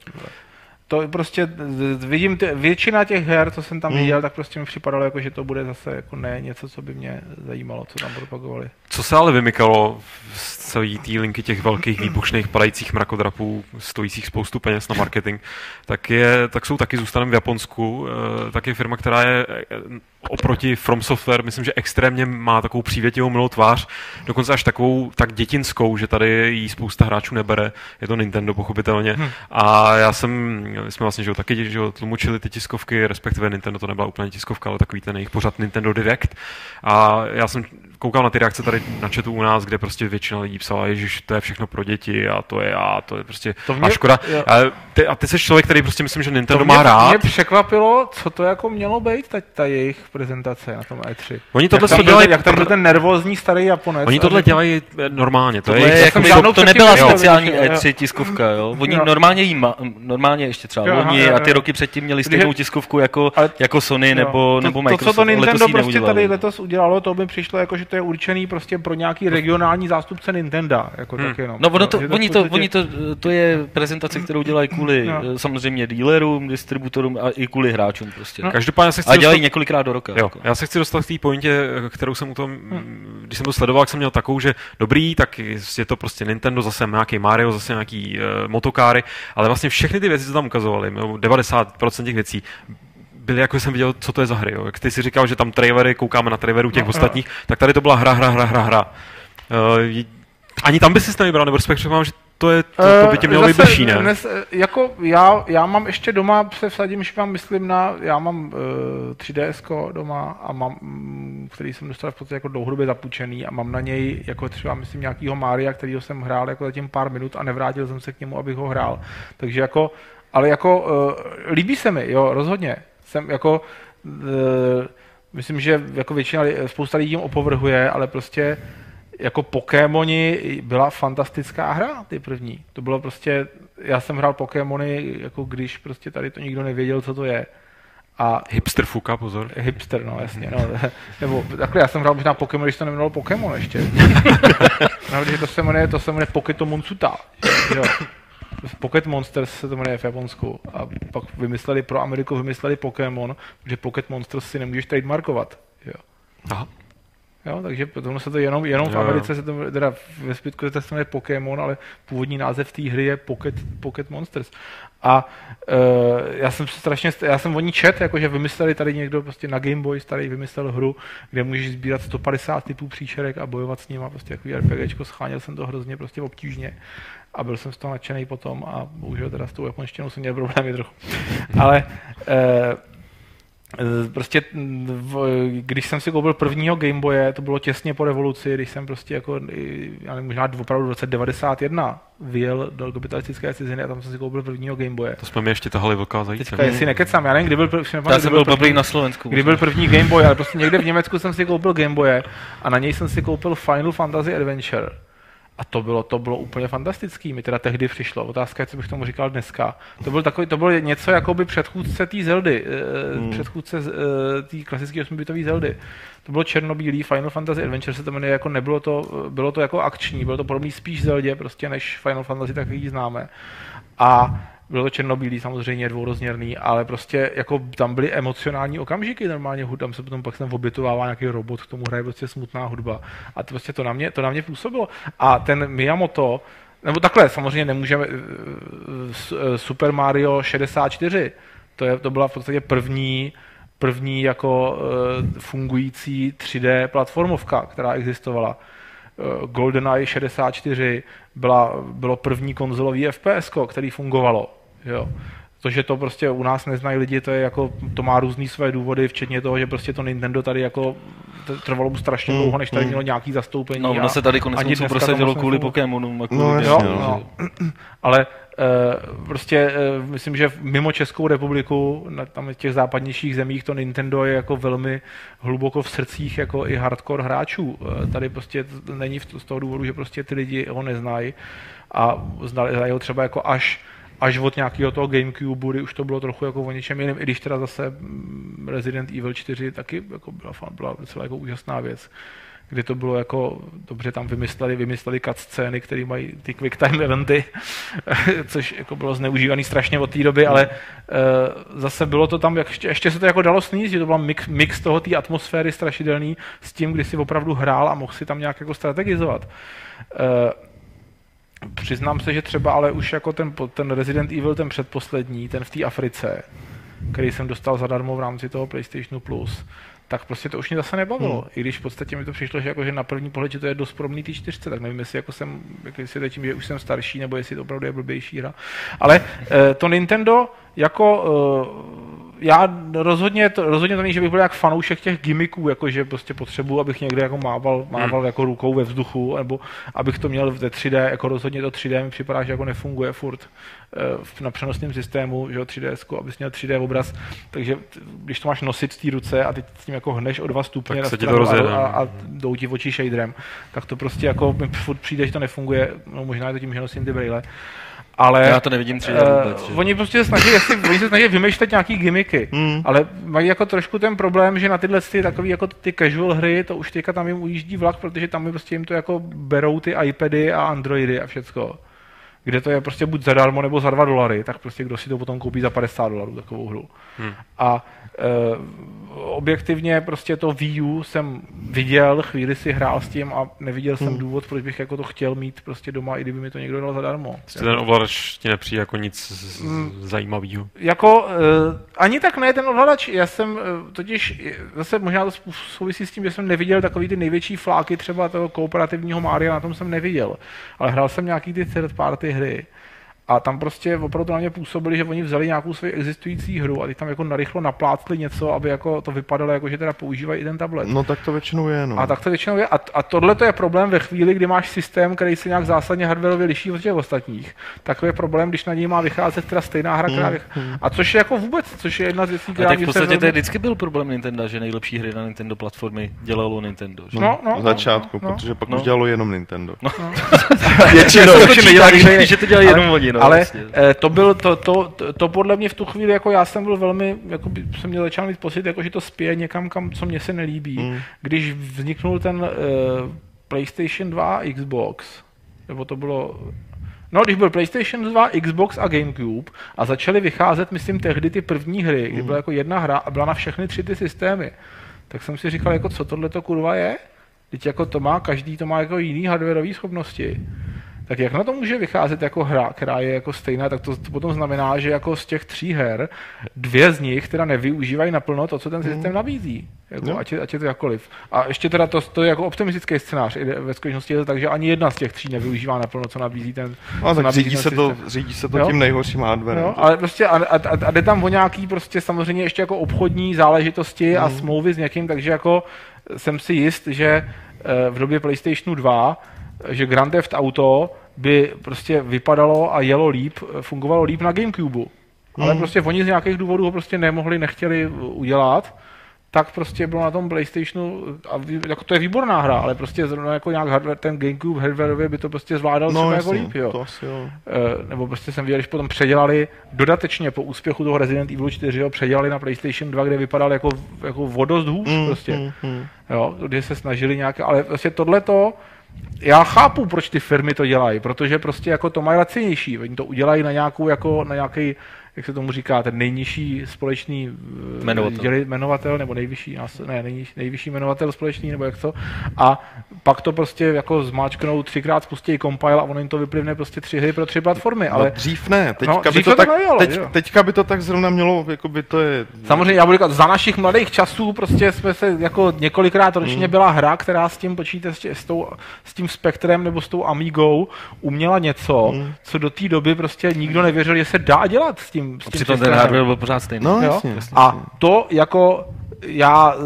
To prostě, vidím, ty, většina těch her, co jsem tam Hmm. viděl, tak prostě mi připadalo, jako, že to bude zase jako ne něco, co by mě zajímalo, co tam propagovali. Co se ale vymykalo z celé té linky těch velkých výbušných padajících mrakodrapů, stojících spoustu peněz na marketing, tak, je, tak jsou taky zůstanem v Japonsku. eh, Tak je firma, která je eh, oproti From Software, myslím, že extrémně má takovou přívětivou milou tvář, dokonce až takovou tak dětinskou, že tady jí spousta hráčů nebere. Je to Nintendo, pochopitelně. Hm. A já jsem, my jsme vlastně že jo, taky že jo, tlumočili ty tiskovky, respektive Nintendo to nebyla úplně tiskovka, ale takový ten jejich pořad Nintendo Direct. A já jsem koukal na ty reakce tady na chatu u nás, kde prostě většina lidí psala, že to je všechno pro děti a to je a to je prostě To to mě- a škoda. jo. A ty, a ty jsi člověk, který prostě myslím, že Nintendo to má mě, rád. mě překvapilo, co to jako mělo být, ta, ta jejich prezentace na tom E3. Oni tohle jak tam, to dělají, jak tam byl ten nervózní starý Japonec. oni tohle dělají eh, normálně. To je To, je, jako, to, to předtím nebyla neviděl, speciální jo. E3 tiskovka, jo. Oni Jo. normálně jí ma, normálně ještě třeba Jo, loni jo, a ty jo. roky předtím měli stejnou tiskovku jako, jako Sony Jo. nebo, to, nebo to, Microsoft. co to Nintendo prostě tady letos udělalo, to by přišlo jako, že to je určený prostě pro nějaký regionální zástupce Nintendo. Jako Hmm. tak jenom. No, ono to, že oni, to, podstatě- oni to, to je prezentace, kterou dělají kvůli No. eh, samozřejmě dealerům, distributorům a i kvůli hráčům prostě. No. Každopádně se chci A dělají dostat- několikrát do roka. Jo, Jako. já se chci dostat k té pointě, kterou jsem u tom, když jsem to sledoval, tak jsem měl takovou, že dobrý, tak je to prostě Nintendo, zase nějaký Mario, zase nějaký uh, motokáry, ale vlastně všechny ty věci, co tam ukazovali, nebo 90% těch věcí, byly jako jsem viděl, co to je za hry. Jo. Jak ty si říkal, že tam trailery, koukáme na trailerů těch No, no, ostatních, tak tady to byla hra, hra, hra, hra, hra. Uh, ani tam by si nevybral, nebo respektive mám, že to, je, to, to by tě mělo být Zase bližší, ne? Dnes, eh, jako já, já mám ještě doma, se vsadím, že mám, myslím na, já mám uh, 3DS doma a mám, mm, který jsem dostal v podstatě jako dlouhodobě zapůjčený a mám na něj jako třeba, myslím, nějakýho Mária, kterýho jsem hrál jako zatím pár minut a nevrátil jsem se k němu, abych ho hrál. Takže jako, ale jako uh, líbí se mi, jo, rozhodně. Jsem jako, uh, myslím, že jako většina, spousta lidí jim opovrhuje, ale prostě jako Pokémoni byla fantastická hra, ty první. To bylo prostě, já jsem hrál Pokémony, jako když prostě tady to nikdo nevěděl, co to je. A Hipster fuka, pozor. hipster, no jasně, no. Nebo takhle, já jsem hrál možná Pokémon, když to nemělo Pokémon ještě. no, to se jmenuje, to se jmenuje Poketomon Tsuta. Jo. Pocket Monsters se to jmenuje v Japonsku. A pak vymysleli, pro Ameriku vymysleli Pokémon, protože Pocket Monsters si nemůžeš trademarkovat. Jo. Aha. Jo, takže potom se to jenom, jenom v. Americe se to, teda ve zbytku se to jmenuje Pokémon, ale původní název té hry je Pocket, Pocket Monsters. A uh, já jsem se strašně, já jsem o ní čet, jakože vymysleli tady někdo prostě na Game Boy starý vymyslel hru, kde můžeš sbírat 150 typů příšerek a bojovat s nima, prostě jako RPGčko, scháněl jsem to hrozně prostě obtížně a byl jsem z toho nadšený potom a bohužel teda s tou japonštinou jsem měl problémy trochu. Ale Eh, prostě, v, když jsem si koupil prvního Gameboye, to bylo těsně po revoluci, když jsem prostě jako, já nevím, možná opravdu v roce 91 vyjel do kapitalistické ciziny a tam jsem si koupil prvního Gameboye. To jsme mi ještě tahali velká zajíce. Teďka, jestli nekecám, já nevím, kdy byl, první, já jsem byl první, na Slovensku. Kdy byl první Gameboy, ale prostě někde v Německu jsem si koupil Gameboye a na něj jsem si koupil Final Fantasy Adventure a to bylo, to bylo úplně fantastický. Mi teda tehdy přišlo. Otázka je, co bych tomu říkal dneska. To byl takový, to bylo něco jako by předchůdce té Zeldy, eh, hmm. předchůdce eh, té klasické 8-bitové Zeldy. To bylo černobílý, Final Fantasy Adventure se to jmenuje, jako nebylo to, bylo to jako akční, bylo to podobný spíš Zeldě prostě než Final Fantasy, tak ji známe. A bylo to černobílý, samozřejmě dvourozměrný, ale prostě jako tam byly emocionální okamžiky normálně, tam se potom pak sem obětovává nějaký robot, k tomu hraje prostě smutná hudba. A to prostě to na mě, to na mě působilo. A ten Miyamoto, nebo takhle, samozřejmě nemůžeme, eh, eh, Super Mario 64, to, je, to byla v podstatě první, první jako uh, fungující 3D platformovka, která existovala. GoldenEye 64 byla, bylo první konzolový FPS, který fungovalo. Jo. To, že to prostě u nás neznají lidi, to je jako, to má různý své důvody, včetně toho, že prostě to Nintendo tady jako trvalo mu strašně dlouho, než tady mm, mělo nějaký zastoupení. No, ono se tady konec konců prosadilo kvůli Pokémonu. No, jasně, no, no. Ale uh, prostě uh, myslím, že mimo Českou republiku, na tam těch západnějších zemích, to Nintendo je jako velmi hluboko v srdcích jako i hardcore hráčů. Uh, tady prostě není v, z toho důvodu, že prostě ty lidi ho neznají a znají ho třeba jako až až od nějakého toho Gamecube, kdy už to bylo trochu jako o něčem jiném, i když teda zase mm, Resident Evil 4 taky jako byla, byla docela jako úžasná věc kdy to bylo jako, dobře tam vymysleli, vymysleli scény, které mají ty quick time eventy, což jako bylo zneužívaný strašně od té doby, ale uh, zase bylo to tam, jak ještě, ještě se to jako dalo sníst, že to byl mix, mix toho té atmosféry strašidelný s tím, kdy si opravdu hrál a mohl si tam nějak jako strategizovat. Uh, Přiznám se, že třeba ale už jako ten, ten Resident Evil, ten předposlední, ten v té Africe, který jsem dostal zadarmo v rámci toho PlayStationu Plus, tak prostě to už mě zase nebavilo. Hmm. I když v podstatě mi to přišlo, že, jako, že na první pohled, že to je dost podobný té čtyřce, tak nevím, jestli jako jsem, jestli tím, že už jsem starší, nebo jestli to opravdu je blbější hra. Ale eh, to Nintendo jako eh, já rozhodně to, rozhodně to není, že bych byl jak fanoušek těch gimmicků, jako že prostě potřebuji, abych někde jako mával, mával hmm. jako rukou ve vzduchu, nebo abych to měl ve 3D, jako rozhodně to 3D mi připadá, že jako nefunguje furt eh, na přenosném systému, že jo, 3D, abys měl 3D obraz, takže když to máš nosit v té ruce a teď s tím jako hneš o dva stupně tak to a, a, a, jdou ti v oči shaderem, tak to prostě jako mi furt přijde, že to nefunguje, no možná je to tím, že nosím ty braille, ale... Já to nevidím 3D vůbec. Uh, oni prostě se snaží, jestli, oni se snaží vymýšlet nějaký gimmicky, mm. ale mají jako trošku ten problém, že na tyhle ty takový jako ty casual hry, to už teďka tam jim ujíždí vlak, protože tam jim prostě jim to jako berou ty iPady a Androidy a všecko kde to je prostě buď zadarmo nebo za 2 dolary, tak prostě kdo si to potom koupí za 50 dolarů takovou hru. Hmm. A e, objektivně prostě to Wii U jsem viděl, chvíli si hrál s tím a neviděl jsem hmm. důvod, proč bych jako to chtěl mít prostě doma, i kdyby mi to někdo dal zadarmo. Prostě ten ovladač ti nepřijde jako nic hmm. zajímavého? Jako e, ani tak ne ten ovladač, já jsem e, totiž, zase možná to souvisí s tím, že jsem neviděl takový ty největší fláky třeba toho kooperativního Mária, na tom jsem neviděl, ale hrál jsem nějaký ty third party hry a tam prostě opravdu na mě působili, že oni vzali nějakou svoji existující hru a ty tam jako narychlo naplácli něco, aby jako to vypadalo jako, že teda používají i ten tablet. No tak to většinou je, no. A tak to většinou je. A, a tohle to je problém ve chvíli, kdy máš systém, který se nějak zásadně hardwareově liší od těch ostatních. Takový je problém, když na něj má vycházet teda stejná hra, která hmm. A což je jako vůbec, což je jedna z věcí, která. tak v podstatě to je vždycky byl problém Nintendo, že nejlepší hry na Nintendo platformy dělalo Nintendo. Že? No, no, v začátku, no, no. protože pak no. už dělalo jenom Nintendo. No. no. Většinou, že to dělali jenom oni. No, ale vlastně to byl, to, to, to, podle mě v tu chvíli, jako já jsem byl velmi, jako by, jsem měl začal mít pocit, jako, že to spěje někam, kam, co mně se nelíbí. Mm. Když vzniknul ten uh, PlayStation 2 Xbox, nebo to bylo No, když byl PlayStation 2, Xbox a GameCube a začaly vycházet, myslím, tehdy ty první hry, kdy byla jako jedna hra a byla na všechny tři ty systémy, tak jsem si říkal, jako co tohle to kurva je? Teď jako to má, každý to má jako jiný hardwareové schopnosti tak jak na to může vycházet jako hra, která je jako stejná, tak to, to potom znamená, že jako z těch tří her, dvě z nich teda nevyužívají naplno to, co ten systém mm. nabízí. Jako, no. ať, je, ať je to jakkoliv. A ještě teda to, to je jako optimistický scénář. Ve skutečnosti je to tak, že ani jedna z těch tří nevyužívá naplno, co nabízí ten. No, tak řídí se, to, řídí se to jo? tím nejhorším hardwarem. Jo? Ale prostě a, a, a, jde tam o nějaký prostě samozřejmě ještě jako obchodní záležitosti mm. a smlouvy s někým, takže jako jsem si jist, že eh, v době PlayStationu 2, že Grand Theft Auto by prostě vypadalo a jelo líp, fungovalo líp na Gamecube. Ale mm. prostě oni z nějakých důvodů ho prostě nemohli, nechtěli udělat tak prostě bylo na tom PlayStationu, a jako to je výborná hra, ale prostě zrovna jako nějak hardware, ten GameCube hardwareově by to prostě zvládal no, jako líp, jo. To asi jo. E, nebo prostě jsem viděl, když potom předělali dodatečně po úspěchu toho Resident Evil 4, ho předělali na PlayStation 2, kde vypadal jako, jako vodost hůř mm, prostě. Mm, mm. Jo, kde se snažili nějaké, ale prostě tohleto, já chápu, proč ty firmy to dělají, protože prostě jako to mají lacinější. Oni to udělají na nějakou, jako na nějaký jak se tomu říká, ten nejnižší společný eh, jmenovatel, děli, jmenovatel nebo nejvyšší, ne, nejnižší, nejvyšší jmenovatel společný, nebo jak to. A pak to prostě jako zmáčknou třikrát, spustí compile a ono jim to vyplivne prostě tři hry pro tři platformy. No, ale no, dřív ne, teďka, no, by dřív to, to tak, nejelo, teď, teďka by to tak zrovna mělo, jako by to je... Samozřejmě, já budu říkat, za našich mladých časů prostě jsme se jako několikrát ročně hmm. byla hra, která s tím počíte s, s, tou, s tím spektrem nebo s tou Amigou uměla něco, hmm. co do té doby prostě nikdo nevěřil, že se dá dělat s tím tím... S tím Přitom ten hardware byl pořád stejný. No, jasně, jasně, A to jako já eh,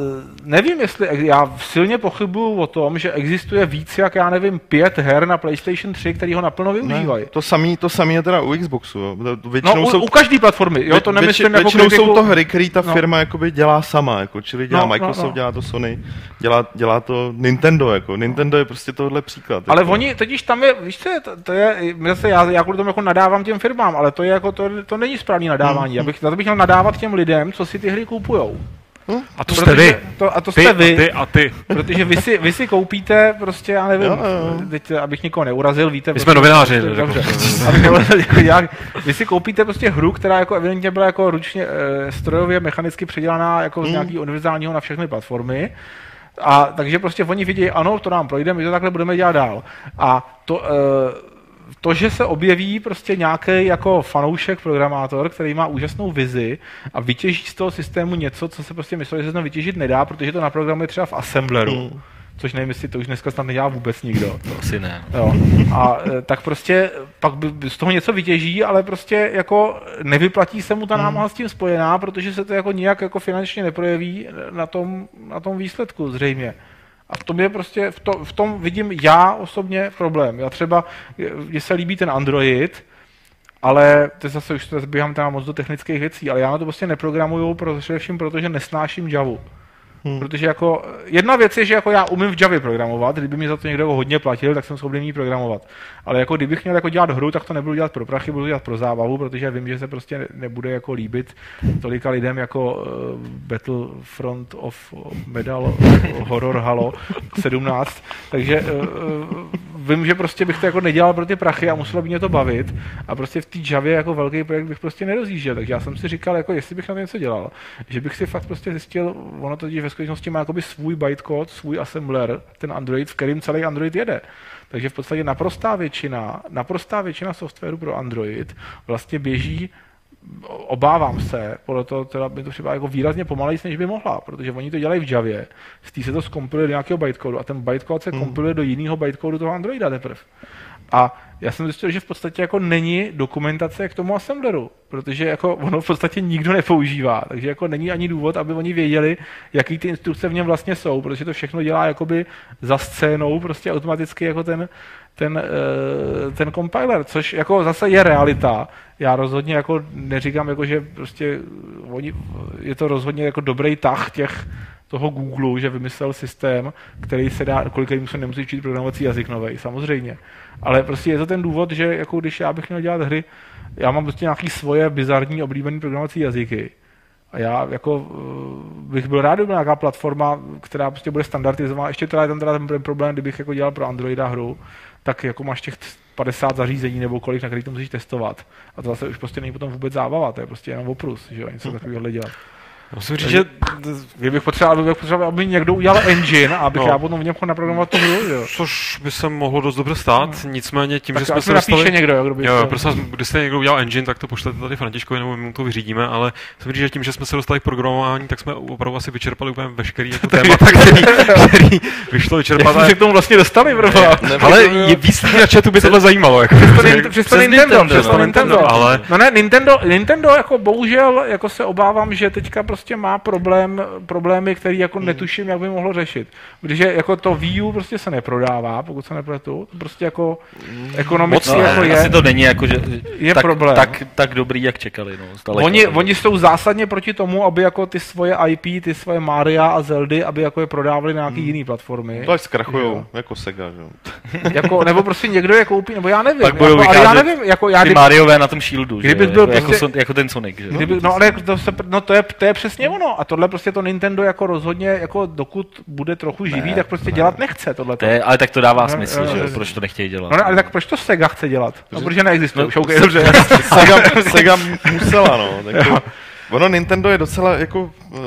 nevím, jestli, já silně pochybuju o tom, že existuje víc jak, já nevím, pět her na PlayStation 3, který ho naplno využívají. Ne, to samý, to samý je teda u Xboxu. Jo. Většinou no, u, jsou, u každé platformy, jo, to nemyslím větši, jako Většinou kritiku... jsou to hry, které ta no. firma jakoby dělá sama, jako, čili dělá no, Microsoft, no, no. dělá to Sony, dělá, dělá to Nintendo, jako. Nintendo je prostě tohle příklad. Ale jako. oni, totiž tam je, víš co, to, to je, zase já, já kvůli tomu jako nadávám těm firmám, ale to je jako, to, to není správný nadávání. Mm, já bych, za to bych měl nadávat těm lidem, co si ty hry kupujou. Hm? A to jste vy. To, a to jste vy. A ty a ty. Protože vy si, vy si koupíte prostě, já nevím, jo, jo. teď, abych nikoho neurazil, víte. My jsme novináři. Dobře. Jako, jak, vy si koupíte prostě hru, která jako evidentně byla jako ručně e, strojově, mechanicky předělaná jako hmm. z nějaký univerzálního na všechny platformy. A takže prostě oni vidí, ano, to nám projde, my to takhle budeme dělat dál. A to, e, to, že se objeví prostě nějaký jako fanoušek, programátor, který má úžasnou vizi a vytěží z toho systému něco, co se prostě myslel, že se vytěžit nedá, protože to naprogramuje třeba v Assembleru. Mm. Což nevím, jestli to už dneska snad nedělá vůbec nikdo. To asi ne. Jo. A e, tak prostě pak by z toho něco vytěží, ale prostě jako nevyplatí se mu ta hmm. námaha s tím spojená, protože se to jako nijak jako finančně neprojeví na tom, na tom výsledku zřejmě. A v tom je prostě, v, to, v tom vidím já osobně problém. Já třeba, mně se líbí ten Android, ale to zase už zbíhám tam moc do technických věcí, ale já na to prostě neprogramuju, především protože nesnáším Javu. Hmm. Protože jako jedna věc je, že jako já umím v Javě programovat, kdyby mi za to někdo hodně platil, tak jsem schopný programovat. Ale jako kdybych měl jako dělat hru, tak to nebudu dělat pro prachy, budu dělat pro zábavu, protože vím, že se prostě nebude jako líbit tolika lidem jako uh, Battlefront of Medal Horror Halo 17. Takže uh, vím, že prostě bych to jako nedělal pro ty prachy a muselo by mě to bavit. A prostě v té Javě jako velký projekt bych prostě nerozjížděl. Takže já jsem si říkal, jako jestli bych na něco dělal, že bych si fakt prostě zjistil, ono to ve skutečnosti má jakoby svůj bytecode, svůj assembler, ten Android, v kterým celý Android jede. Takže v podstatě naprostá většina, naprostá většina softwaru pro Android vlastně běží obávám se, podle toho teda by to připadá jako výrazně pomalejší, než by mohla, protože oni to dělají v Javě, z té se to zkompiluje do nějakého bytecodu a ten bytecode se hmm. kompiluje do jiného bytecodu toho Androida teprve. A já jsem zjistil, že v podstatě jako není dokumentace k tomu assembleru, protože jako ono v podstatě nikdo nepoužívá, takže jako není ani důvod, aby oni věděli, jaký ty instrukce v něm vlastně jsou, protože to všechno dělá jakoby za scénou prostě automaticky jako ten, ten, eh, ten compiler, což jako zase je realita. Já rozhodně jako neříkám, jako, že prostě oni, je to rozhodně jako dobrý tah těch toho Google, že vymyslel systém, který se dá, kolikrát se nemusí učit programovací jazyk nový, samozřejmě. Ale prostě je to ten důvod, že jako když já bych měl dělat hry, já mám prostě nějaký svoje bizarní oblíbené programovací jazyky. A já jako eh, bych byl rád, kdyby nějaká platforma, která prostě bude standardizovaná. Ještě teda je tam teda ten problém, kdybych jako dělal pro Androida hru, tak jako máš těch 50 zařízení nebo kolik, na který to musíš testovat. A to zase už prostě není potom vůbec zábava, to je prostě jenom oprus, že jo, něco takového dělat. Musím říct, že Kdybych potřeboval, kdybych potřeboval, aby někdo udělal engine a abych No. já potom v něm mohl naprogramovat tu hru, jo. což by se mohlo dost dobře stát, nicméně tím, že Tak jsme ať se dostali... někdo, jo, kdo by Jo, jo, chtěl. prosím když jste někdo udělal engine, tak to pošlete tady Františkovi, nebo my mu to vyřídíme, ale jsem říct, že tím, že jsme se dostali k programování, tak jsme opravdu asi vyčerpali úplně veškerý jako témata, který, který vyšlo Jak vyčerpat. jsme se k tomu vlastně dostali, proboha? Ale je víc lidí na chatu by tohle zajímalo. Jako, Přes to, protože- Nin- přes to přes Nintendo, Nintendo, přes to no. Nintendo. No, ale- No ne, Nintendo, Nintendo jako bohužel, jako se obávám, že teďka prostě má problém, problémy, který jako Hmm. netuším, jak by mohlo řešit. Protože jako to Wii U prostě se neprodává, pokud se nepletu. To prostě jako ekonomicky No, jako je. asi to není jako, že je tak, problém. Tak, tak dobrý, jak čekali. No. Oni, oni jsou zásadně proti tomu, aby jako ty svoje IP, ty svoje Maria a Zeldy, aby jako je prodávali na nějaký jiný platformy. To až zkrachujou, Jo. jako Sega, že jako, nebo prostě někdo je koupí, nebo já nevím. Pak budou jako, ale já nevím, jako já Ty kdy, Mariové na tom Shieldu, jo, byl jako, prostě- jako ten Sonic, že? Kdyby, no ale to, se, no to, je, to je přesně ono. A tohle prostě to Nintendo jako rozhodně, jako dokud bude trochu živý, Ne, tak prostě dělat nechce tohle. To je, ale tak to dává No, smysl, no, že no, Proč to nechtějí dělat? No ne, ale tak proč to Sega chce dělat? No, protože neexistuje. no, už, okay, dobře. Sega, Sega musela, no. Tak to, ono Nintendo je docela jako uh,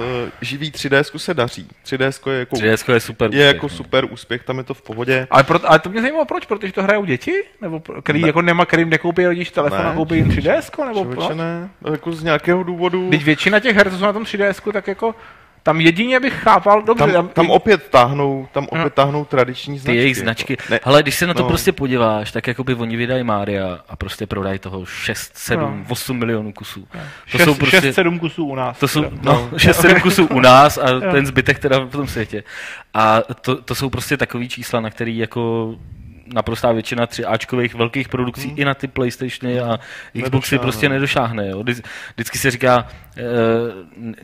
živý 3DS se daří. 3DS je jako, 3DS je super. je úspěch, jako no. super úspěch, tam je to v pohodě. Ale, pro, ale to mě zajímalo, proč? Protože to hrajou děti? Nebo pro- který Ne. jako nemá, kterým nekoupí rodič telefon Ne. a koupí jim 3DS? Nebo proč? ne, jako z nějakého důvodu. Teď většina těch her, co jsou na tom 3DS, tak jako tam jedině bych chápal, dobře, Tam, tam opět táhnou, tam No. opět táhnou tradiční Ty značky. jejich jako. značky. Ne, Hele, když se na to no. prostě podíváš, tak jakoby oni vydají Mária a prostě prodají toho 6, 7, No. 8 milionů kusů. To 6, jsou prostě... 6, 7 kusů u nás. To jsou Jo. no, 6-7 kusů u nás a ten zbytek teda v tom světě. A to, to jsou prostě takový čísla, na který jako naprostá většina 3 Ačkových velkých produkcí i na ty Playstationy a Xboxy Nedošáhne. prostě nedošáhne. Jo. Vždy- Vždycky se říká, eh,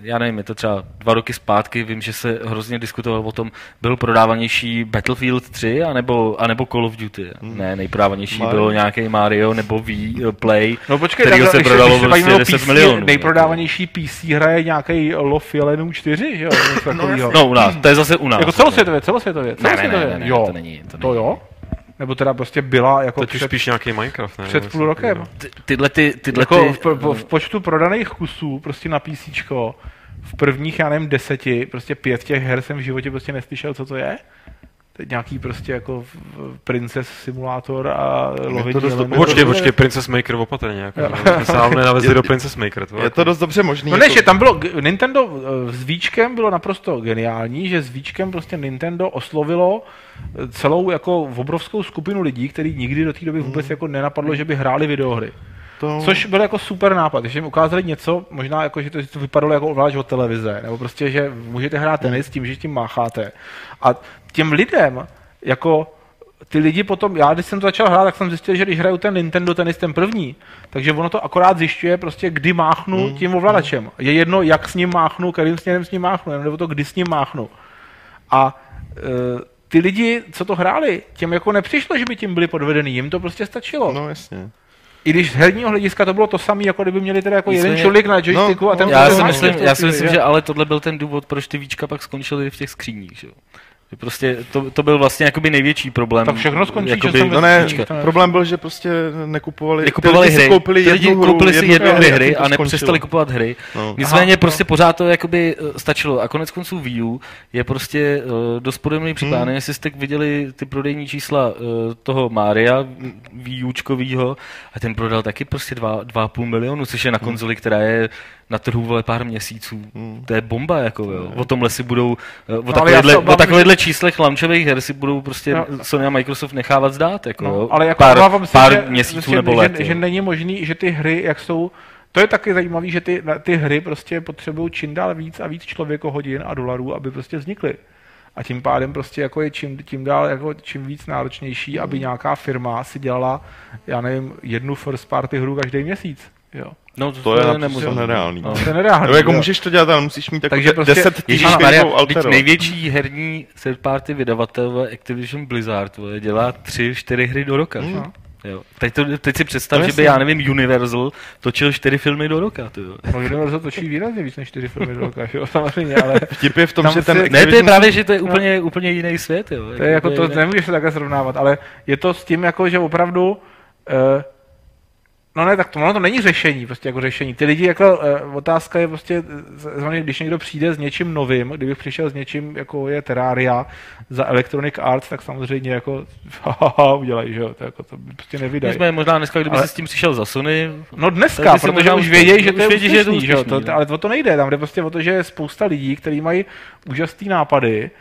já nevím, je to třeba dva roky zpátky, vím, že se hrozně diskutovalo o tom, byl prodávanější Battlefield 3 anebo, anebo Call of Duty. Ne, nejprodávanější Mario. bylo nějaký Mario nebo Wii, eh, Play, No počkej, kterýho tak, se prodalo prostě bavíme o 10 PC, milionů. Nejprodávanější PC hraje nějaký Love Jelenů 4, že jo? Takovýho. No u nás, to je zase u nás. Jako celosvětově, celosvětově. Ne, ne, ne, celosvětově. ne, ne, jo. to není. To, To není. jo? Nebo teda prostě byla jako Teď už před, spíš nějaký Minecraft, ne? před půl rokem. Ty, tyhle ty, tyhle Jako ty, v, po- v počtu prodaných kusů prostě na PC, v prvních, já nevím, deseti, prostě pět těch her jsem v životě prostě neslyšel, co to je. Nějaký prostě jako Princess Simulator a lovení dost. Počkej, počkej, Princess Maker opatrně. Jako, no, nám nenavezli Je- do Princess Maker. To Je jako- to dost dobře možný. No ne, jako, že tam bylo, Nintendo eh, s Víčkem bylo naprosto geniální, že s Víčkem prostě Nintendo oslovilo eh, celou jako obrovskou skupinu lidí, který nikdy do té doby vůbec jako nenapadlo, že by hráli videohry. To, Což byl jako super nápad, že jim ukázali něco, možná jako, že to, že to vypadalo jako ovládač od televize, nebo prostě, že můžete hrát tenis tím, že tím mácháte. A těm lidem, jako ty lidi potom, já když jsem to začal hrát, tak jsem zjistil, že když hraju ten Nintendo tenis, ten první, takže ono to akorát zjišťuje prostě, kdy máchnu Mm, tím ovladačem. Je jedno, jak s ním máchnu, kterým směrem s ním máchnu, nebo to, kdy s ním máchnu. A e, ty lidi, co to hráli, těm jako nepřišlo, že by tím byli podvedený, jim to prostě stačilo. No jasně. I když z herního hlediska to bylo to samé, jako kdyby měli teda jako jeden Nicméně- člověk na joysticku no, a ten já, to si myslím, já si myslím, že ale tohle byl ten důvod, proč ty víčka pak skončily v těch skříních. Že? Že prostě to, to byl vlastně jakoby největší problém. Tak všechno skončí, že jakoby, jsem No ne, problém byl, že prostě nekupovali, Nekupovali ty lidi si hry. koupili Ty lidi jednu hru, koupili si jednu hry to a nepřestali kupovat hry. No. Nicméně Aha, prostě pořád to jakoby eh, stačilo. A konec konců Wii U je prostě uh, dost podobný případ. Hmm. Hmm. Jestli jste viděli ty prodejní čísla uh, toho Mária Wii Učkovýho a ten prodal taky prostě 2,5 milionu, což je na konzoli, která je na trhu vole pár měsíců. Hmm. To je bomba, jako jo. O tomhle si budou, eh, o takovýchhle, se o takovýchhle číslech launchových her si budou prostě No. Sony a Microsoft nechávat zdát, jako No, ale jako pár, obávám se, pár že, měsíců prostě, nebo let. že, že, není možný, že ty hry, jak jsou, to je taky zajímavé, že ty, ty hry prostě potřebují čím dál víc a víc člověkohodin a dolarů, aby prostě vznikly. A tím pádem prostě jako je čím, tím dál jako čím víc náročnější, aby nějaká firma si dělala, já nevím, jednu first party hru každý měsíc. Jo. No, To je naprosto nemožné. nereálný. No. To je nereálný. No, jako jo. můžeš to dělat, ale musíš mít jako Takže prostě- 10 Ježíš týdnů Maria, největší herní third party vydavatel Activision Blizzard vole, dělá tři, čtyři hry do roka. Mm. Jo. Teď, to, teď si představ, No že by, já nevím, Universal točil čtyři filmy do roka. Ty jo. No, Universal točí výrazně víc než čtyři filmy do roka, že jo, samozřejmě, ale Vtip je v tom, že ten si- Ne, to je právě, že to je úplně, úplně jiný svět. Jo. To je jako to, jiné- nemůžeš se takhle srovnávat, ale je to s tím, jako, že opravdu uh, No ne, tak to, ono to není řešení, prostě jako řešení. Ty lidi, jako uh, otázka je prostě, zvláště, když někdo přijde s něčím novým, kdybych přišel s něčím, jako je Terraria za Electronic Arts, tak samozřejmě jako haha, udělají, že jo, to, jako, to prostě nevydají. jsme možná dneska, kdyby ale... si s tím přišel za Sony. No dneska, protože už vědějí, že to je úspěšný, že je to úspěšný, že jo, to, no. ale o to nejde, tam jde prostě o to, že je spousta lidí, kteří mají úžasné nápady,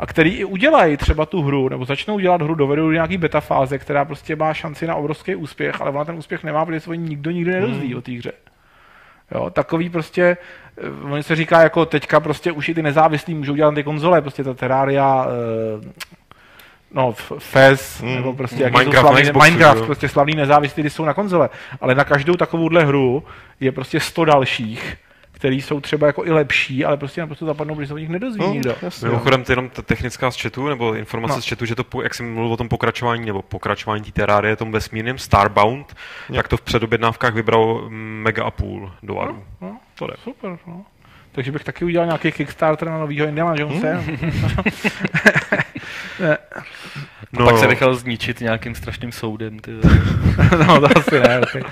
a který i udělají třeba tu hru, nebo začnou dělat hru, dovedou do nějaký beta fáze, která prostě má šanci na obrovský úspěch, ale ona ten úspěch nemá, protože se nikdo nikdy nedozví hmm. o té hře. Jo, takový prostě, eh, oni se říká jako teďka prostě už i ty nezávislí můžou dělat ty konzole, prostě ta Terraria, uh, no, Fez, mm. nebo prostě jak Minecraft, slavný, Xboxu, Minecraft, jo. prostě slavný nezávislí, jsou na konzole. Ale na každou takovouhle hru je prostě 100 dalších, který jsou třeba jako i lepší, ale prostě naprosto zapadnou, protože se o nich nedozví No, nikdo. jasně. Mimochodem, jenom ta technická z chatu, nebo informace No. z chatu, že to, jak jsem mluvil o tom pokračování, nebo pokračování té terárie, tom vesmírném Starbound, Jo. tak to v předobjednávkách vybral mega a půl dolarů. No, to je super, no. Takže bych taky udělal nějaký Kickstarter na novýho Indiana Jonese. Hmm. No. Pak se nechal zničit nějakým strašným soudem. Ty. no, to asi ne. Okay.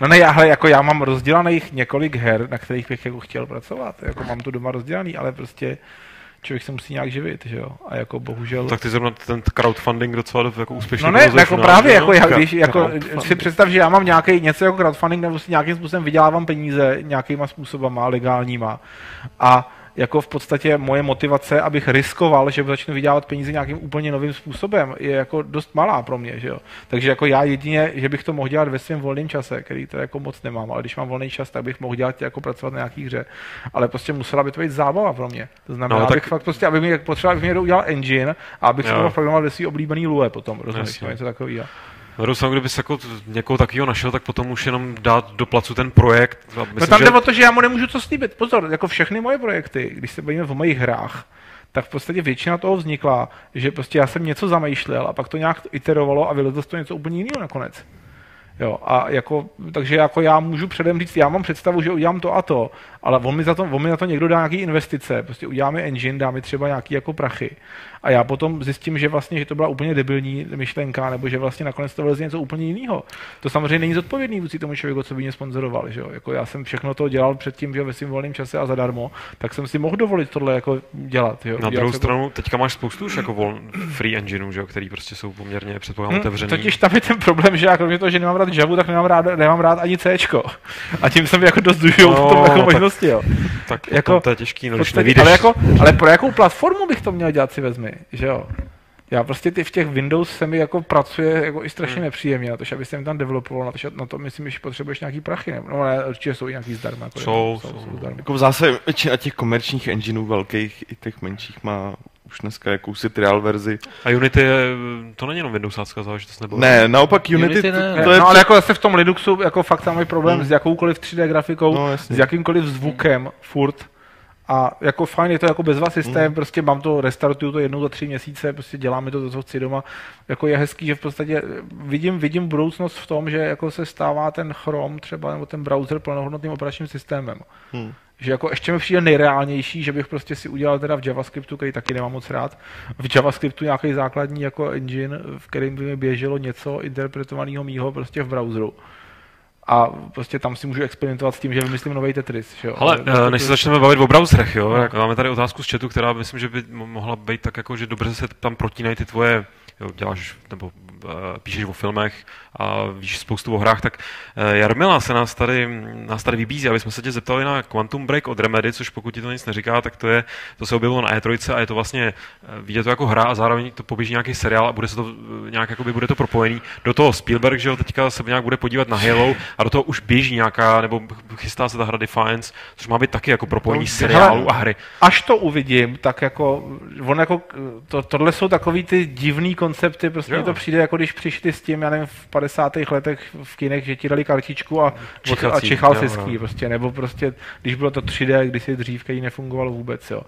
No ne, já, hele, jako já mám rozdělaných několik her, na kterých bych jako chtěl pracovat. Jako mám to doma rozdělaný, ale prostě člověk se musí nějak živit, že jo? A jako bohužel... Tak ty zrovna ten crowdfunding docela jako úspěšně No ne, jako právě, jako, já, když, jako si představ, že já mám nějaký něco jako crowdfunding, nebo si nějakým způsobem vydělávám peníze nějakýma způsobama, legálníma. A jako v podstatě moje motivace, abych riskoval, že začnu vydělávat peníze nějakým úplně novým způsobem, je jako dost malá pro mě, že jo. Takže jako já jedině, že bych to mohl dělat ve svém volném čase, který to jako moc nemám, ale když mám volný čas, tak bych mohl dělat jako pracovat na nějaký hře. Ale prostě musela by to být zábava pro mě. To znamená, No, tak- abych fakt prostě, aby mi potřeboval, abych někdo udělal engine a abych Jo. mohl programovat ve svý oblíbený lue potom, rozumíš, něco takového. Na druhou stranu, kdybys jako někoho takového našel, tak potom už jenom dát do placu ten projekt. A Myslím, No tam že... jde o to, že já mu nemůžu co slíbit. Pozor, jako všechny moje projekty, když se bavíme o mojich hrách, tak v podstatě většina toho vznikla, že prostě já jsem něco zamýšlel a pak to nějak iterovalo a vylezlo toho něco úplně jiného nakonec. Jo, a jako, takže jako já můžu předem říct, já mám představu, že udělám to a to, ale on mi za to, on mi na to někdo dá nějaký investice, prostě uděláme engine, dá mi třeba nějaký jako prachy a já potom zjistím, že vlastně, že to byla úplně debilní myšlenka, nebo že vlastně nakonec to vyleze něco úplně jiného. To samozřejmě není zodpovědný vůči tomu člověku, co by mě sponzoroval, že jo? Jako já jsem všechno to dělal předtím, že jo, ve svém volném čase a zadarmo, tak jsem si mohl dovolit tohle jako dělat, jo? Na Udělat druhou jako- stranu, teďka máš spoustu už jako vol, free engineů, že jo, který prostě jsou poměrně předpokládám Hm, otevřený. Totiž tam je ten problém, že já kromě toho, že nemám rád Javu, tak nemám rád, nemám rád ani C. A tím jsem jako dost zužil No, v tom jako tak- možnosti, jo. tak jako- to je těžký, no, podstatě, ale, jako, ale pro jakou platformu bych to měl dělat si vezmi, že jo? Já prostě ty v těch Windows se mi jako pracuje jako i strašně Hmm. nepříjemně, na to, že aby se jim tam developoval, na to, že na to myslím, že potřebuješ nějaký prachy, nebo no, ne, určitě jsou i nějaký zdarma. Jako Jsou, jsou, jsou. jsou zdarma. Jako v zásadě většina těch komerčních engineů velkých i těch menších má už dneska jakousi trial verzi. A Unity je, to není jenom Windowsácká záležitost, nebo? Ne, naopak Unity, Unity ne. to, Ne, to je no ale jako zase v tom Linuxu jako fakt tam mají problém Hmm. s jakoukoliv 3D grafikou, No, jasně. s jakýmkoliv zvukem furt. A jako fajn je to jako bezva systém, Hmm. prostě mám to, restartuju to jednou za tři měsíce, prostě děláme to, to, co chci doma. Jako je hezký, že v podstatě vidím, vidím budoucnost v tom, že jako se stává ten Chrome třeba, nebo ten browser plnohodnotným operačním systémem. Hmm. Že jako ještě mi přijde nejreálnější, že bych prostě si udělal teda v JavaScriptu, který taky nemám moc rád, v JavaScriptu nějaký základní jako engine, v kterým by mi běželo něco interpretovaného mýho prostě v browseru. A prostě tam si můžu experimentovat s tím, že vymyslím nový Tetris. Že jo? Ale eh, než se začneme bavit o browserech, jo, No. máme tady otázku z chatu, která myslím, že by mo- mohla být tak jako, že dobře se tam protínají ty tvoje, jo, děláš nebo uh, píšeš o filmech a víš spoustu o hrách, tak uh, Jarmila se nás tady, nás tady vybízí, aby jsme se tě zeptali na Quantum Break od Remedy, což pokud ti to nic neříká, tak to je, to se objevilo na E3 a je to vlastně, eh, vidět to jako hra a zároveň to poběží nějaký seriál a bude se to eh, nějak, jakoby bude to propojený. Do toho Spielberg, že jo, teďka se nějak bude podívat na Halo a do toho už běží nějaká, nebo chystá se ta hra Defiance, což má být taky jako propojení No, seriálu hele, a hry. až to uvidím, tak jako, on jako, to, tohle jsou takový ty divný koncepty, prostě Jo. to přijde, jako když přišli s tím, já nevím, v 50. letech v kinech, že ti dali kartičku a, Čichací, a čichal jo, si no. ský, prostě, nebo prostě, když bylo to 3D, když si dřív, který nefungovalo vůbec, jo.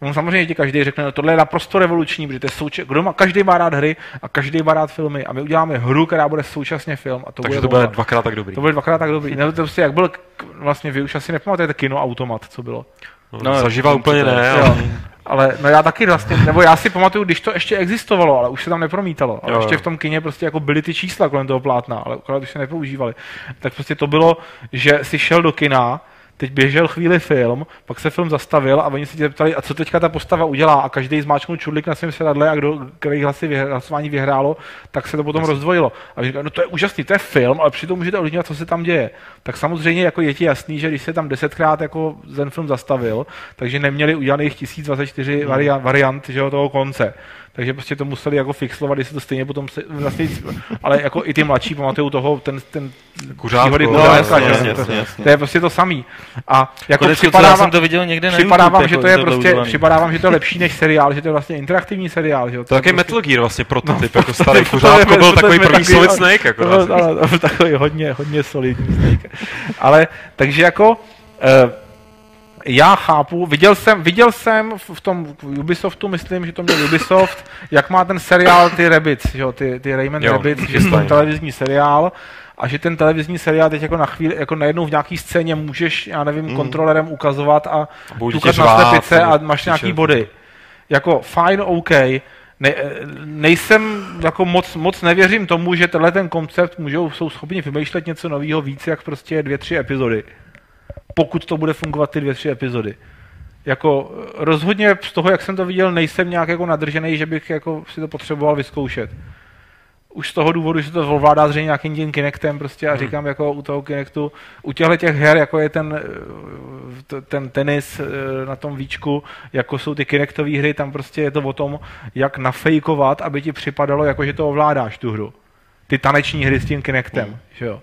No samozřejmě ti každý řekne, no tohle je naprosto revoluční, protože to je souče- kdo má, každý má rád hry a každý má rád filmy a my uděláme hru, která bude současně film a to Takže bude to bude dvakrát tak dobrý. To bude dvakrát tak dobrý. Ne, to prostě jak byl, vlastně vy už asi nepamatujete kino automat, co bylo. No, No, zaživa úplně ne, Jo. ale Ale no já taky vlastně, nebo já si pamatuju, když to ještě existovalo, ale už se tam nepromítalo. Ale Jo, ještě jo. v tom kině prostě jako byly ty čísla kolem toho plátna, ale akorát už se nepoužívali. Tak prostě to bylo, že si šel do kina, teď běžel chvíli film, pak se film zastavil a oni se tě ptali, a co teďka ta postava udělá a každý zmáčknul čudlik na svém sedadle a kdo, který hlasy vyhr, hlasování vyhrálo, tak se to potom rozdvojilo. A říkali, no to je úžasný, to je film, ale přitom můžete ovlivňovat, co se tam děje. Tak samozřejmě jako je ti jasný, že když se tam desetkrát jako ten film zastavil, takže neměli udělaných 1024 variant, variant že jo, toho konce. Takže prostě to museli jako fixlovat, když se to stejně potom se, vlastně, ale jako i ty mladší pamatují toho, ten, ten Kuřátko, no, kuřátka, jasně, že jasně, to, jasně, jasně. to je prostě to samý. A jako Konec připadává, jsem to viděl někde na připadávám, YouTube. že jako to je to prostě, doudovaný. připadávám, že to je lepší než seriál, že to je vlastně interaktivní seriál. Že jo. To je je taky Metal Gear vlastně prototyp, jako to- starý to- kuřátko to- byl to- takový to- první to- Solid to- Snake, jako to, to, to, to, takový hodně, hodně solidní snake. Ale, takže jako, uh, já chápu, viděl jsem, viděl jsem v tom Ubisoftu, myslím, že to měl Ubisoft, jak má ten seriál ty Rabbids, že jo, ty, ty Rayman Jo, Rabbids, že je to televizní seriál a že ten televizní seriál teď jako na chvíli, jako najednou v nějaký scéně můžeš, já nevím, Mm. kontrolerem ukazovat a tukat na slepice a máš nějaký křičet. body. Jako fajn, OK. Ne, nejsem, jako moc, moc nevěřím tomu, že tenhle ten koncept můžou, jsou schopni vymýšlet něco nového víc, jak prostě dvě, tři epizody. Pokud to bude fungovat ty dvě, tři epizody. Jako rozhodně z toho, jak jsem to viděl, nejsem nějak jako nadržený, že bych jako si to potřeboval vyzkoušet. Už z toho důvodu, že to ovládá zřejmě nějakým tím Kinectem prostě a Hmm. říkám jako u toho Kinectu, u těchto těch her, jako je ten, eh, ten tenis eh, na tom víčku, jako jsou ty Kinectové hry, tam prostě je to o tom, jak nafejkovat, aby ti připadalo, jako že to ovládáš tu hru. Ty taneční hry s tím Kinectem, Hmm. že jo.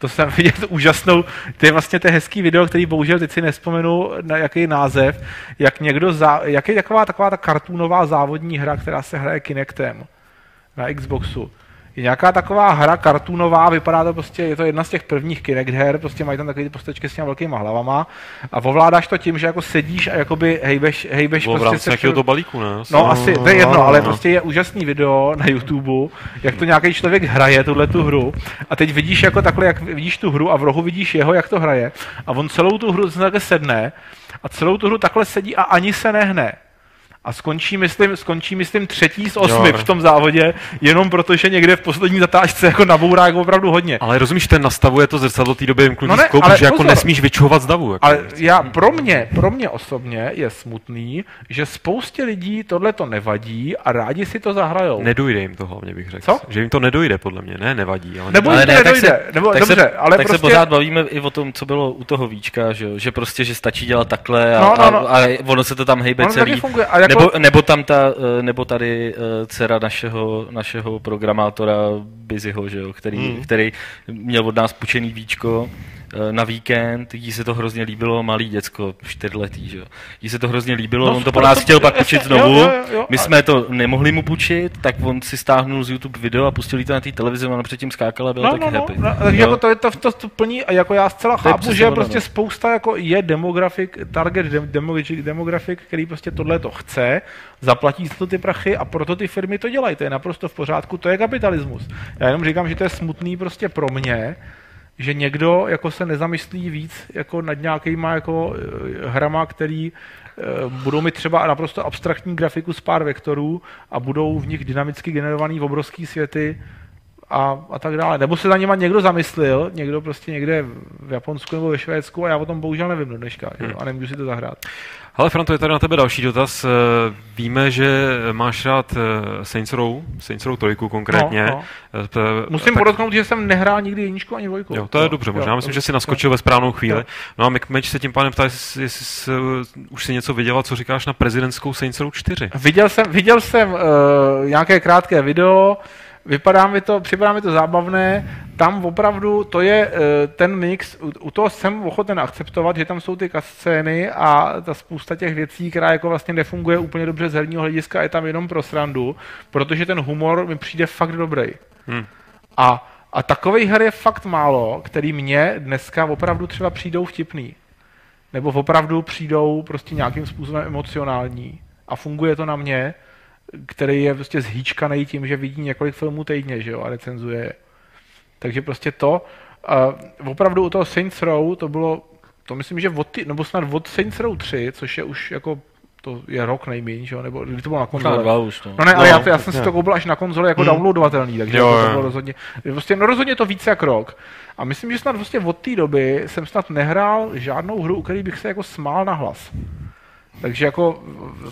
To jsem viděl úžasnou, to je vlastně je hezký video, který bohužel teď si nespomenu na jaký název, jak někdo, za, jak je taková, taková ta kartúnová závodní hra, která se hraje Kinectem na Xboxu. Je nějaká taková hra kartúnová, vypadá to prostě, je to jedna z těch prvních Kinect her, prostě mají tam takové ty postačky s těmi velkýma hlavama a ovládáš to tím, že jako sedíš a jakoby hejbeš, hejbeš v prostě se nějakého všel- to balíku, ne? No asi, to je jedno, no, ale no. prostě je úžasný video na YouTube, jak to nějaký člověk hraje, tuhle tu hru. A teď vidíš jako takhle, jak vidíš tu hru a v rohu vidíš jeho, jak to hraje. A on celou tu hru takhle sedne a celou tu hru takhle sedí a ani se nehne. A skončí, myslím, skončí, myslím, třetí z osmi Jo. v tom závodě, jenom protože někde v poslední zatáčce jako nabourá jako opravdu hodně. Ale rozumíš, ten nastavuje to zrcadlo té doby No no ne, z koupu, ale že jako nesmíš vyčuhovat z davu. Jako. Ale já, pro mě, pro mě osobně je smutný, že spoustě lidí tohle to nevadí a rádi si to zahrajou. Nedojde jim to hlavně, bych řekl. Co? Že jim to nedojde, podle mě. Ne, nevadí. Ale Nebo Ale ne, tak nedojde. se- Nebo, tak dobře, se, ale tak prostě... se pořád bavíme i o tom, co bylo u toho víčka, že, jo? že prostě, že stačí dělat takhle a, No, no, no. a, a ono se to tam hejbe Ono taky celý. Jako, Nebo, nebo tam ta, eh, nebo tady eh, dcera našeho, našeho programátora Busyho, že jo, který, Hmm. který měl od nás půjčený víčko na víkend, jí se to hrozně líbilo, malý děcko, čtyřletý, že jo. Jí se to hrozně líbilo, No, on to po nás chtěl pak půjčit znovu, jo, jo, jo, my jsme to nemohli mu půjčit, tak on si stáhnul z YouTube video a pustil to na té televizi, ona předtím skákala a byla no, taky no, no, happy. no, Jo. jako to, je to, to, to plní a jako já zcela To je chápu, že ono, prostě no. spousta jako je demografik, target dem, demographic, demographic, který prostě tohle to chce, zaplatí to ty prachy a proto ty firmy to dělají. To je naprosto v pořádku, to je kapitalismus. Já jenom říkám, že to je smutný prostě pro mě, že někdo jako se nezamyslí víc jako nad nějakýma jako eh, hrama, který eh, budou mít třeba naprosto abstraktní grafiku z pár vektorů a budou v nich dynamicky generovaný obrovský světy a, a tak dále. Nebo se za něma někdo zamyslel, někdo prostě někde v Japonsku nebo ve Švédsku a já o tom bohužel nevím do dneška hmm. a nemůžu si to zahrát. Ale Franto, je tady na tebe další dotaz. Eh, Víme, že máš rád eh, Saints Row, Saints Row 3 konkrétně. No, Eh, p- Musím tak- podotknout, že jsem nehrál nikdy jedničku ani dvojku. Jo, to je dobře, možná myslím, že si naskočil ve správnou chvíli. Jo. No a Meč se tím pádem ptá, jestli, jestli jsi, eh, už si něco viděla, co říkáš na prezidentskou Saints Row 4. Viděl jsem, viděl jsem uh, nějaké krátké video, vypadá mi to, připadá mi to zábavné, tam opravdu to je uh, ten mix, u, u toho jsem ochoten akceptovat, že tam jsou ty scény a ta spousta těch věcí, která jako vlastně nefunguje úplně dobře z herního hlediska, je tam jenom pro srandu, protože ten humor mi přijde fakt dobrý. Hmm. A, a takových her je fakt málo, který mě dneska opravdu třeba přijdou vtipný. Nebo opravdu přijdou prostě nějakým způsobem emocionální. A funguje to na mě, který je prostě zhýčkaný tím, že vidí několik filmů týdně, že jo, a recenzuje je. Takže prostě to, uh, opravdu u toho Saints Row to bylo, to myslím, že od ty, nebo snad od Saints Row 3, což je už jako to je rok nejméně, že jo, nebo kdy to bylo na konzole. Dva už, no. No ne, ale No, já, já jsem si to koupil až na konzoli jako Hmm. downloadovatelný, takže Jo, to jo. bylo rozhodně, prostě, no rozhodně to více jak rok. A myslím, že snad prostě od té doby jsem snad nehrál žádnou hru, u který bych se jako smál na hlas. Takže jako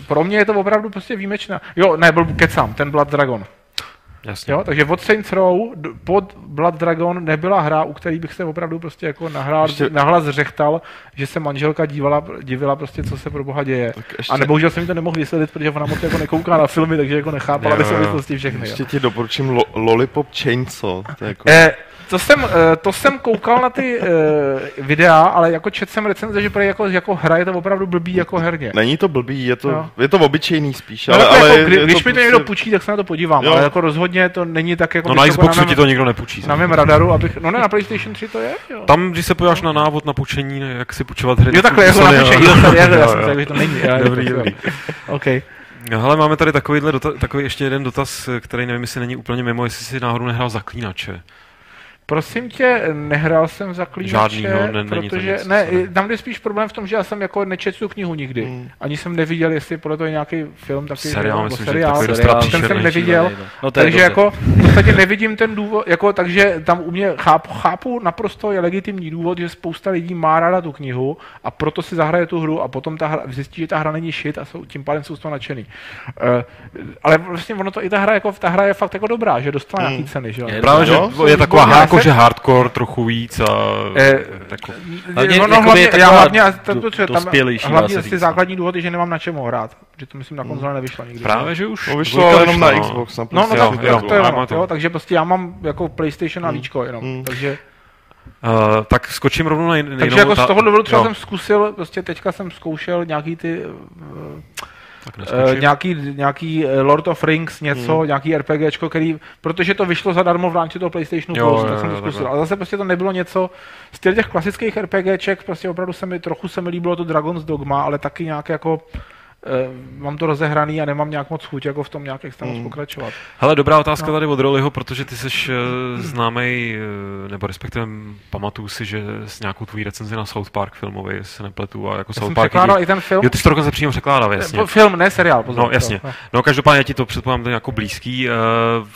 pro mě je to opravdu prostě výjimečná. Jo, ne, byl kecám, ten Blood Dragon. Jasně. Jo, takže od Saints Row pod Blood Dragon nebyla hra, u který bych se opravdu prostě jako nahrál, Ještě- nahlas řechtal, že se manželka dívala, divila prostě, co se pro boha děje. ještě- A nebohužel jsem mi to nemohl vysvětlit, protože ona moc jako nekouká na filmy, takže jako nechápala Jo, ty jo. souvislosti všechny. Jo. Ještě ti doporučím lo, Lollipop Chainsaw. To je jako... Eh, to jsem, eh, to jsem koukal na ty eh, videa, ale jako čet jsem recenze, že jako, jako hra je to opravdu blbý jako herně. Není to blbý, je to, Jo. je to obyčejný spíš, No, ale, jako, ale kdy, je když mi to někdo prostě- půjčí, tak se na to podívám, Jo. ale jako rozhodně to není tak jako No na Xboxu mém- ti to nikdo nepůjčí. na mém radaru, abych, no ne, na PlayStation 3 to je, jo. Tam, když se podíváš na návod na půjčení, jak si půjčovat hry, Jo, tak takhle, jako na půjčení, já jsem že to není. Dobrý, to- dobrý. OK. No, Hele, máme tady takovýhle dota- takový ještě jeden dotaz, který nevím, jestli není úplně mimo, jestli si náhodou nehrál Zaklínače. Prosím tě, nehrál jsem zaklínače, Žádnýho, ne- není to protože, nic, ne, tam je spíš problém v tom, že já jsem jako nečetl tu knihu nikdy. Hmm. Ani jsem neviděl, jestli podle toho je nějaký film, taky Seriál, nebo myslím, že seriál. dost Seriál, ten jsem neviděl. No, takže dobře. jako v podstatě nevidím ten důvod, jako, takže tam u mě chápu, chápu naprosto je legitimní důvod, že spousta lidí má ráda tu knihu a proto si zahraje tu hru a potom ta hra, zjistí, že ta hra není shit a jsou, tím pádem jsou z toho nadšený. Uh, ale vlastně ono to i ta hra, jako, ta hra je fakt jako dobrá, že dostala Hmm. nějaký ceny, že Právě, že Jo, je taková hra, jako jsem- že hardcore trochu víc a Eh, jako, Hlavně no, no, hlavně, je já hlavně, to, to, to, tam, hlavně se asi říct, no. základní důvod je, že nemám na čem ho hrát, že to myslím na konzole nevyšlo nikdy. právě, že už No, vyšlo ale jenom na no. Xbox. Na No, no, jo, tak to je ono, jo, takže prostě já mám jako PlayStation a Hmm. víčko jenom, Hmm. takže, Uh, tak skočím rovnou na jinou takže jako z toho důvodu třeba jo, jsem zkusil, prostě teďka jsem zkoušel nějaký ty, uh, uh, nějaký, nějaký eh, Lord of Rings něco, Hmm. nějaký RPGčko, který, protože to vyšlo zadarmo v rámci toho PlayStationu Jo, Plus, jo, tak jsem to jo, zkusil, ale zase prostě to nebylo něco, z těch klasických RPGček, prostě opravdu se mi, trochu se mi líbilo to Dragon's Dogma, ale taky nějak jako, mám to rozehraný a nemám nějak moc chuť jako v tom nějak extra moc Hmm. pokračovat. Hele, dobrá otázka No. tady od Roliho, protože ty jsi uh, známý, uh, nebo respektive pamatuju si, že s nějakou tvůj recenzi na South Park filmový, jestli se nepletu, a jako Já South jsem Park... překládal i ten film, Jo, ty jsi to dokonce přímo překládal, jasně. Po- film, ne seriál, pozor. No, jasně. To, No, každopádně ti to předpokládám to jako blízký. Uh,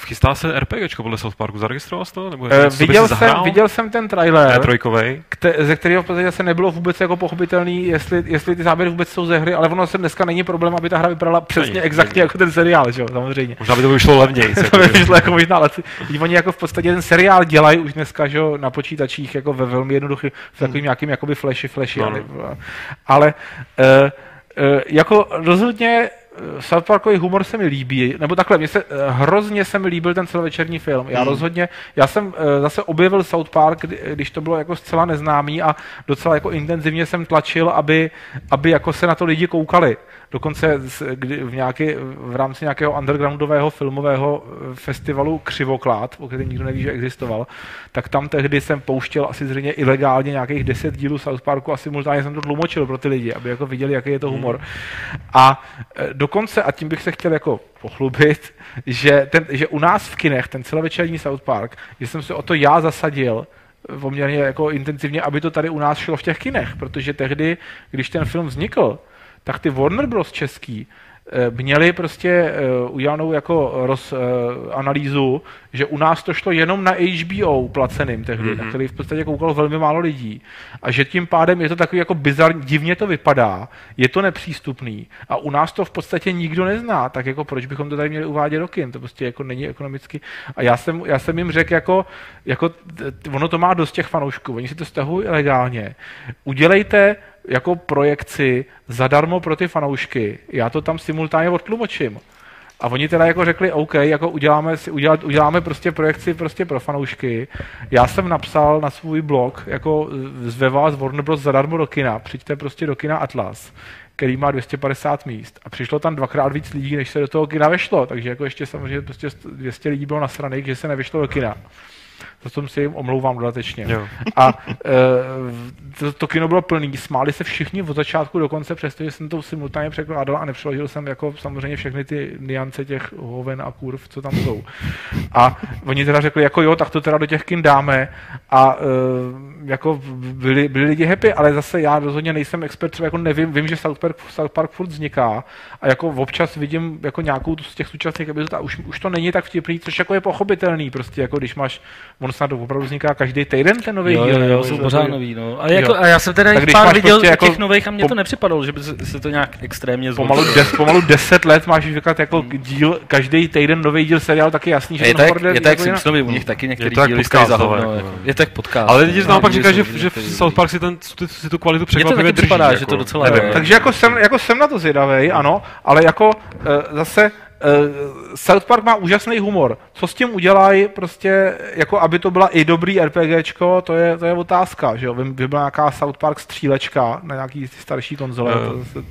chystá se RPGčko podle South Parku, zaregistroval jsi to? Nebo Eh, bys viděl, jsem, zahrál? viděl jsem ten trailer, E3. kte- ze kterého v podstatě se nebylo vůbec jako pochopitelný, jestli, jestli ty záběry vůbec jsou ze hry, ale ono se dneska není problém, aby ta hra vypadala přesně Není, exaktně není. jako ten seriál, že jo, samozřejmě. Možná by to vyšlo levněji. to by vyšlo jako možná leci. Oni jako v podstatě ten seriál dělají už dneska, že jo, na počítačích jako ve velmi jednoduchý, v takovým nějakým jakoby flashy, flashy, No, ale, ale uh, uh, jako rozhodně eh, South Parkový humor se mi líbí, nebo takhle, mě se, hrozně se mi líbil ten celovečerní film. Já Hmm. rozhodně, já jsem zase objevil South Park, kdy, když to bylo jako zcela neznámý a docela jako intenzivně jsem tlačil, aby, aby jako se na to lidi koukali. Dokonce kdy v, nějaký, v rámci nějakého undergroundového filmového eh, festivalu Křivoklád, o kterém nikdo neví, že existoval, tak tam tehdy jsem pouštěl asi zřejmě ilegálně nějakých 10 dílů South Parku a simultánně jsem to tlumočil pro ty lidi, aby jako viděli, jaký je to humor. A eh, dokonce, a tím bych se chtěl jako pochlubit, že, ten, že u nás v kinech ten celovečerní South Park, že jsem se o to já zasadil, eh, poměrně jako intenzivně, aby to tady u nás šlo v těch kinech, protože tehdy, když ten film vznikl, tak ty Warner Bros. český eh, měli prostě eh, udělanou jako roz, eh, analýzu, že u nás to šlo jenom na HBO placeným tehdy, mm-hmm. na který v podstatě koukalo velmi málo lidí a že tím pádem je to takový jako bizarní, divně to vypadá, je to nepřístupný a u nás to v podstatě nikdo nezná, tak jako proč bychom to tady měli uvádět do kin, to prostě jako není ekonomicky a já jsem, já jsem jim řekl jako, jako ono to má dost těch fanoušků, oni si to stahují ilegálně, udělejte jako projekci zadarmo pro ty fanoušky. Já to tam simultánně odtlumočím. A oni teda jako řekli, OK, jako uděláme, si, udělat, uděláme prostě projekci prostě pro fanoušky. Já jsem napsal na svůj blog, jako zve vás Warner Bros. zadarmo do kina, přijďte prostě do kina Atlas, který má 250 míst. A přišlo tam dvakrát víc lidí, než se do toho kina vešlo. Takže jako ještě samozřejmě prostě 200 lidí bylo nasraných, že se nevyšlo do kina. Za to si jim omlouvám dodatečně. Jo. A e, to, to, kino bylo plný, smáli se všichni od začátku do konce, přestože jsem to simultánně překládal a nepřeložil jsem jako samozřejmě všechny ty niance těch hoven a kurv, co tam jsou. A oni teda řekli, jako jo, tak to teda do těch kin dáme a e, jako byli, byli lidi happy, ale zase já rozhodně nejsem expert, třeba jako nevím, vím, že South Park, South Park furt vzniká a jako občas vidím jako nějakou z těch současných epizod a už, už to není tak vtipný, což jako je pochopitelný, prostě jako když máš, snad opravdu vzniká každý týden ten nový jo, díl. Jo, jo, jsou pořád nový, no. A, jako, a já jsem teda Tak pár máš viděl prostě jako těch nových a mně to nepřipadalo, že by se, se to nějak extrémně Pomalu, zhoršilo. des, pomalu deset let máš říkat jako díl, každý týden nový díl seriál, taky jasný, že Je jde je jako jinak. Simpsonovi, u nich taky některý díly stojí za hovno. Jako. jako- Je to jak podcast. Ale lidi naopak říkají, že, v South Park si, ten, si, si tu kvalitu Mně to překvapivě taky drží. připadá, že to docela. Takže jako jsem, jako jsem na to zvědavý, ano, ale jako uh, zase South Park má úžasný humor. Co s tím udělají, prostě, jako aby to byla i dobrý RPGčko, to je, to je otázka, že jo. By byla nějaká South Park střílečka na nějaký starší konzole. Jo. To zase,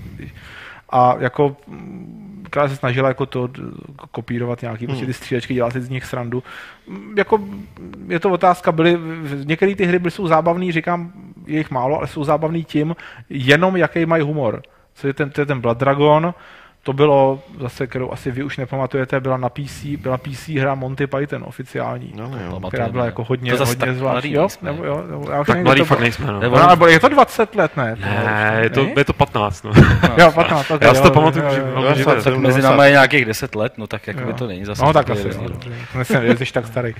a jako mm, která se snažila jako to kopírovat nějaký prostě ty střílečky, dělat si z nich srandu. Mm, Jako je to otázka, byly, některé ty hry byly, jsou zábavný, říkám, je jich málo, ale jsou zábavný tím, jenom jaký mají humor. Co je ten, to je ten Blood Dragon, to bylo zase, kterou asi vy už nepamatujete, byla na PC, byla PC hra Monty Python oficiální. No, no, jo. Která byla jako hodně, To zase hodně tak zvláštní. Jo, nejsme. nebo, jo, nebo, já už Tak nevím, mladý fakt nejsme, no. Nebo- No, nebo je to 20 let, ne? Ne, je to, je to 15, no. Jo, 15, okay, Já si to jo, pamatuju, že jo. velmi Tak mezi 90. námi je nějakých 10 let, no tak jako by to není zase. No tak asi, no, že jsi tak starý.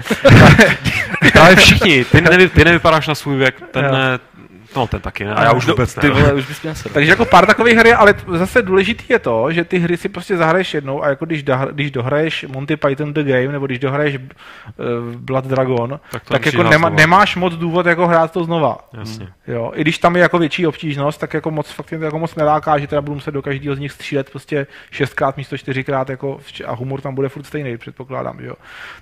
Ale všichni, ty, nevy, ty nevypadáš na svůj věk, ten no ten taky ne, a já už vůbec Ty ne. vole, už bys měl se. Takže jako pár takových her, je, ale zase důležitý je to, že ty hry si prostě zahraješ jednou a jako když, da, když dohraješ Monty Python The Game nebo když dohraješ uh, Blood Dragon, Tak tak, jako nema, znova. nemáš moc důvod jako hrát to znova. Jasně. Jo, i když tam je jako větší obtížnost, tak jako moc fakt jako moc neláká, že teda budu muset do každého z nich střílet prostě šestkrát místo čtyřikrát jako a humor tam bude furt stejný, předpokládám, jo.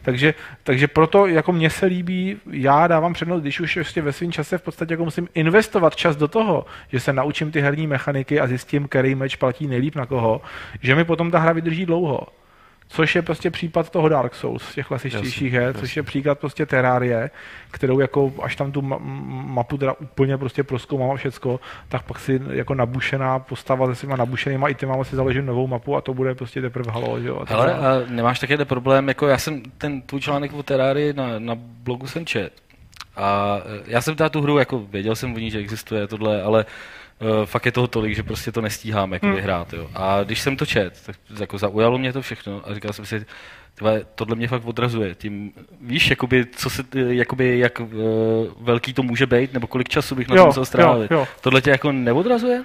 Takže, takže proto jako mně se líbí, já dávám přednost, když už ještě ve svém čase v podstatě jako musím investovat čas do toho, že se naučím ty herní mechaniky a zjistím, který meč platí nejlíp na koho, že mi potom ta hra vydrží dlouho. Což je prostě případ toho Dark Souls, těch klasičtějších her, což je příklad prostě Terrarie, kterou jako, až tam tu ma- mapu teda úplně prostě proskoumám a všecko, tak pak si jako nabušená postava se svýma nabušenýma itemama si založím novou mapu a to bude prostě teprve halo, že jo. A Hele, a nemáš také problém, jako já jsem ten tvůj článek o Terrarii na, na blogu jsem čet. A e, já jsem teda tu hru, jako věděl jsem o ní, že existuje tohle, ale uh, fakt je toho tolik, že prostě to nestíhám jako Hmm. vyhrát. Jo. A když jsem to čet, tak jako zaujalo mě to všechno a říkal jsem si, tyhle, tohle mě fakt odrazuje. Tím, víš, jakoby, co se, ty- jakoby, jak uh, velký to může být, nebo kolik času bych na Jo, to musel strávit. jo, jo. Tohle tě jako neodrazuje?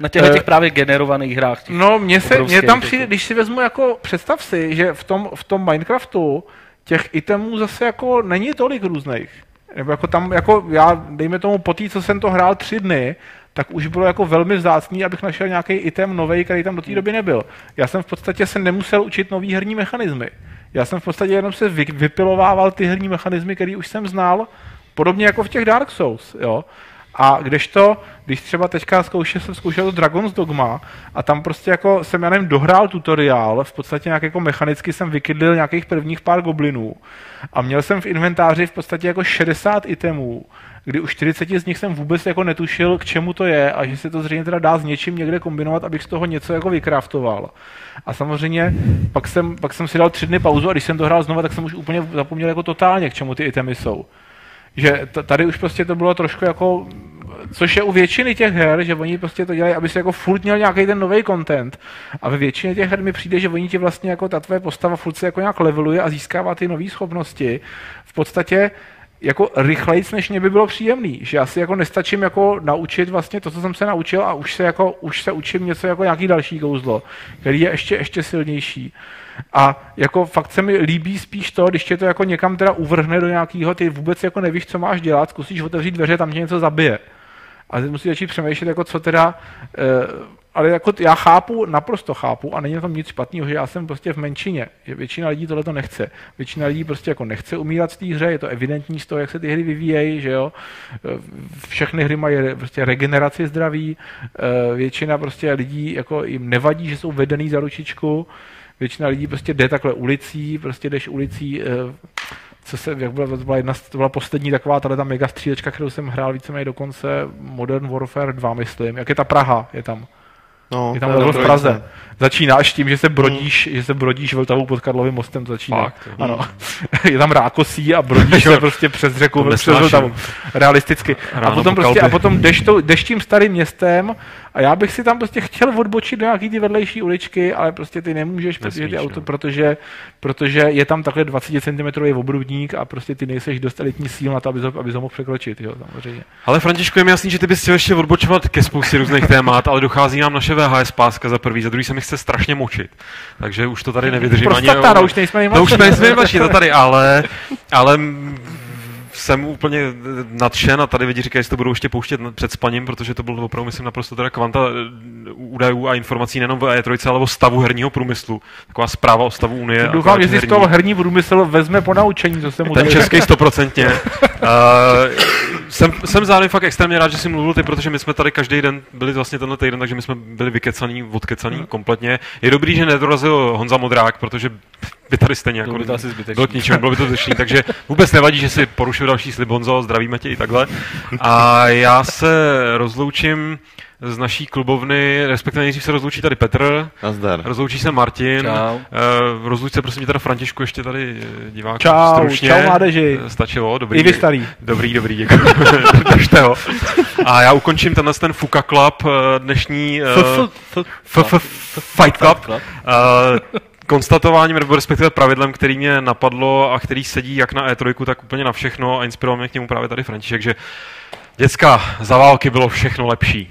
Na těchto Eh, těch právě generovaných hrách. Těch No, mně se, mně obrovských, tam jako- přijde, když si vezmu jako, představ si, že v tom, v tom Minecraftu těch itemů zase jako není tolik různých. Nebo jako tam, jako já, dejme tomu po té, co jsem to hrál tři dny, tak už bylo jako velmi vzácný, abych našel nějaký item nový, který tam do té doby nebyl. Já jsem v podstatě se nemusel učit nový herní mechanismy. Já jsem v podstatě jenom se vy, vypilovával ty herní mechanismy, které už jsem znal, podobně jako v těch Dark Souls, jo. A kdežto, když třeba teďka zkoušel, jsem zkoušel to Dragon's Dogma a tam prostě jako jsem, já nevím, dohrál tutoriál, v podstatě nějak jako mechanicky jsem vykydlil nějakých prvních pár goblinů a měl jsem v inventáři v podstatě jako 60 itemů, kdy u 40 z nich jsem vůbec jako netušil, k čemu to je a že se to zřejmě teda dá s něčím někde kombinovat, abych z toho něco jako vykraftoval. A samozřejmě pak jsem, pak jsem si dal tři dny pauzu a když jsem to hrál znova, tak jsem už úplně zapomněl jako totálně, k čemu ty itemy jsou že tady už prostě to bylo trošku jako, což je u většiny těch her, že oni prostě to dělají, aby si jako furt měl nějaký ten nový content a ve většině těch her mi přijde, že oni ti vlastně jako ta tvoje postava furt se jako nějak leveluje a získává ty nové schopnosti. V podstatě jako rychlejc, než mě by bylo příjemný, že já si jako nestačím jako naučit vlastně to, co jsem se naučil a už se jako, už se učím něco jako nějaký další kouzlo, který je ještě, ještě silnější. A jako fakt se mi líbí spíš to, když tě to jako někam teda uvrhne do nějakého, ty vůbec jako nevíš, co máš dělat, zkusíš otevřít dveře, tam tě něco zabije. A ty musíš začít přemýšlet, jako co teda, uh, ale jako já chápu, naprosto chápu a není na tom nic špatného, že já jsem prostě v menšině, že většina lidí tohle to nechce. Většina lidí prostě jako nechce umírat v té hře, je to evidentní z toho, jak se ty hry vyvíjejí, že jo. Eh, Všechny hry mají prostě regeneraci zdraví, eh, většina prostě lidí jako jim nevadí, že jsou vedený za ručičku, většina lidí prostě jde takhle ulicí, prostě jdeš ulicí, eh, co se, jak byla, to byla, jedna, to byla poslední taková tahle ta mega střílečka, kterou jsem hrál víceméně do konce Modern Warfare 2, myslím. Jak je ta Praha, je tam. No, je tam level v Praze. Začínáš tím, že se brodíš, že se brodíš Vltavou pod Karlovým mostem, to začíná. Fakt, ano. je tam rákosí a brodíš se prostě přes řeku, přes. Vltavu. Realisticky. A Ráno potom, po prostě, a potom jdeš, to, jdeš tím starým městem a já bych si tam prostě chtěl odbočit do nějaký ty vedlejší uličky, ale prostě ty nemůžeš, protože Nesmíš, ty auto, no. protože, protože je tam takhle 20 cm obrubník a prostě ty nejseš dost elitní síl na to, aby aby ho mohl překročit, jo, samozřejmě. Ale Františku, je mi jasný, že ty bys chtěl ještě odbočovat ke spoustě různých témat, ale dochází nám naše VHS páska za prvý, za druhý se mi chce strašně močit. Takže už to tady nevydržím Prostata, no, už nejsme To už nejsme nejmladší, to tady, ale, ale jsem úplně nadšen a tady lidi říkají, že to budou ještě pouštět před spaním, protože to bylo opravdu, myslím, naprosto teda kvanta eh, údajů a informací nejenom v E3, ale o stavu herního průmyslu. Taková zpráva o stavu Unie. Doufám, že si z herní. toho herní průmysl vezme po naučení, co se mu Ten český stoprocentně. Uh, jsem, jsem zároveň fakt extrémně rád, že jsi mluvil ty, protože my jsme tady každý den byli vlastně tenhle týden, takže my jsme byli vykecaný, odkecaný Mhm. kompletně. Je dobrý, že nedorazil Honza Modrák, protože by tady stejně jako Bylo by to asi zbytečný. bylo k ničemu, bylo by to zbytečný, takže vůbec nevadí, že si porušil další slib Honzo, zdravíme tě i takhle. A já se rozloučím z naší klubovny, respektive nejdřív se rozloučí tady Petr, Nazdar. rozloučí se Martin, Čau. Uh, rozluč se prosím tě teda Františku ještě tady eh, diváků Čau, stručně. čau, mládeži. Eh, Stačilo, dobrý. I vy starý. Dobrý, dobrý, děkuji. Držte ho. A já ukončím tenhle ten Fuka Club eh, dnešní eh, f- f- Fight Club. Konstatováním, nebo respektive pravidlem, který mě napadlo a který sedí jak na E3, tak úplně na všechno a inspiroval mě k němu právě tady František, že děcka, za války bylo všechno lepší.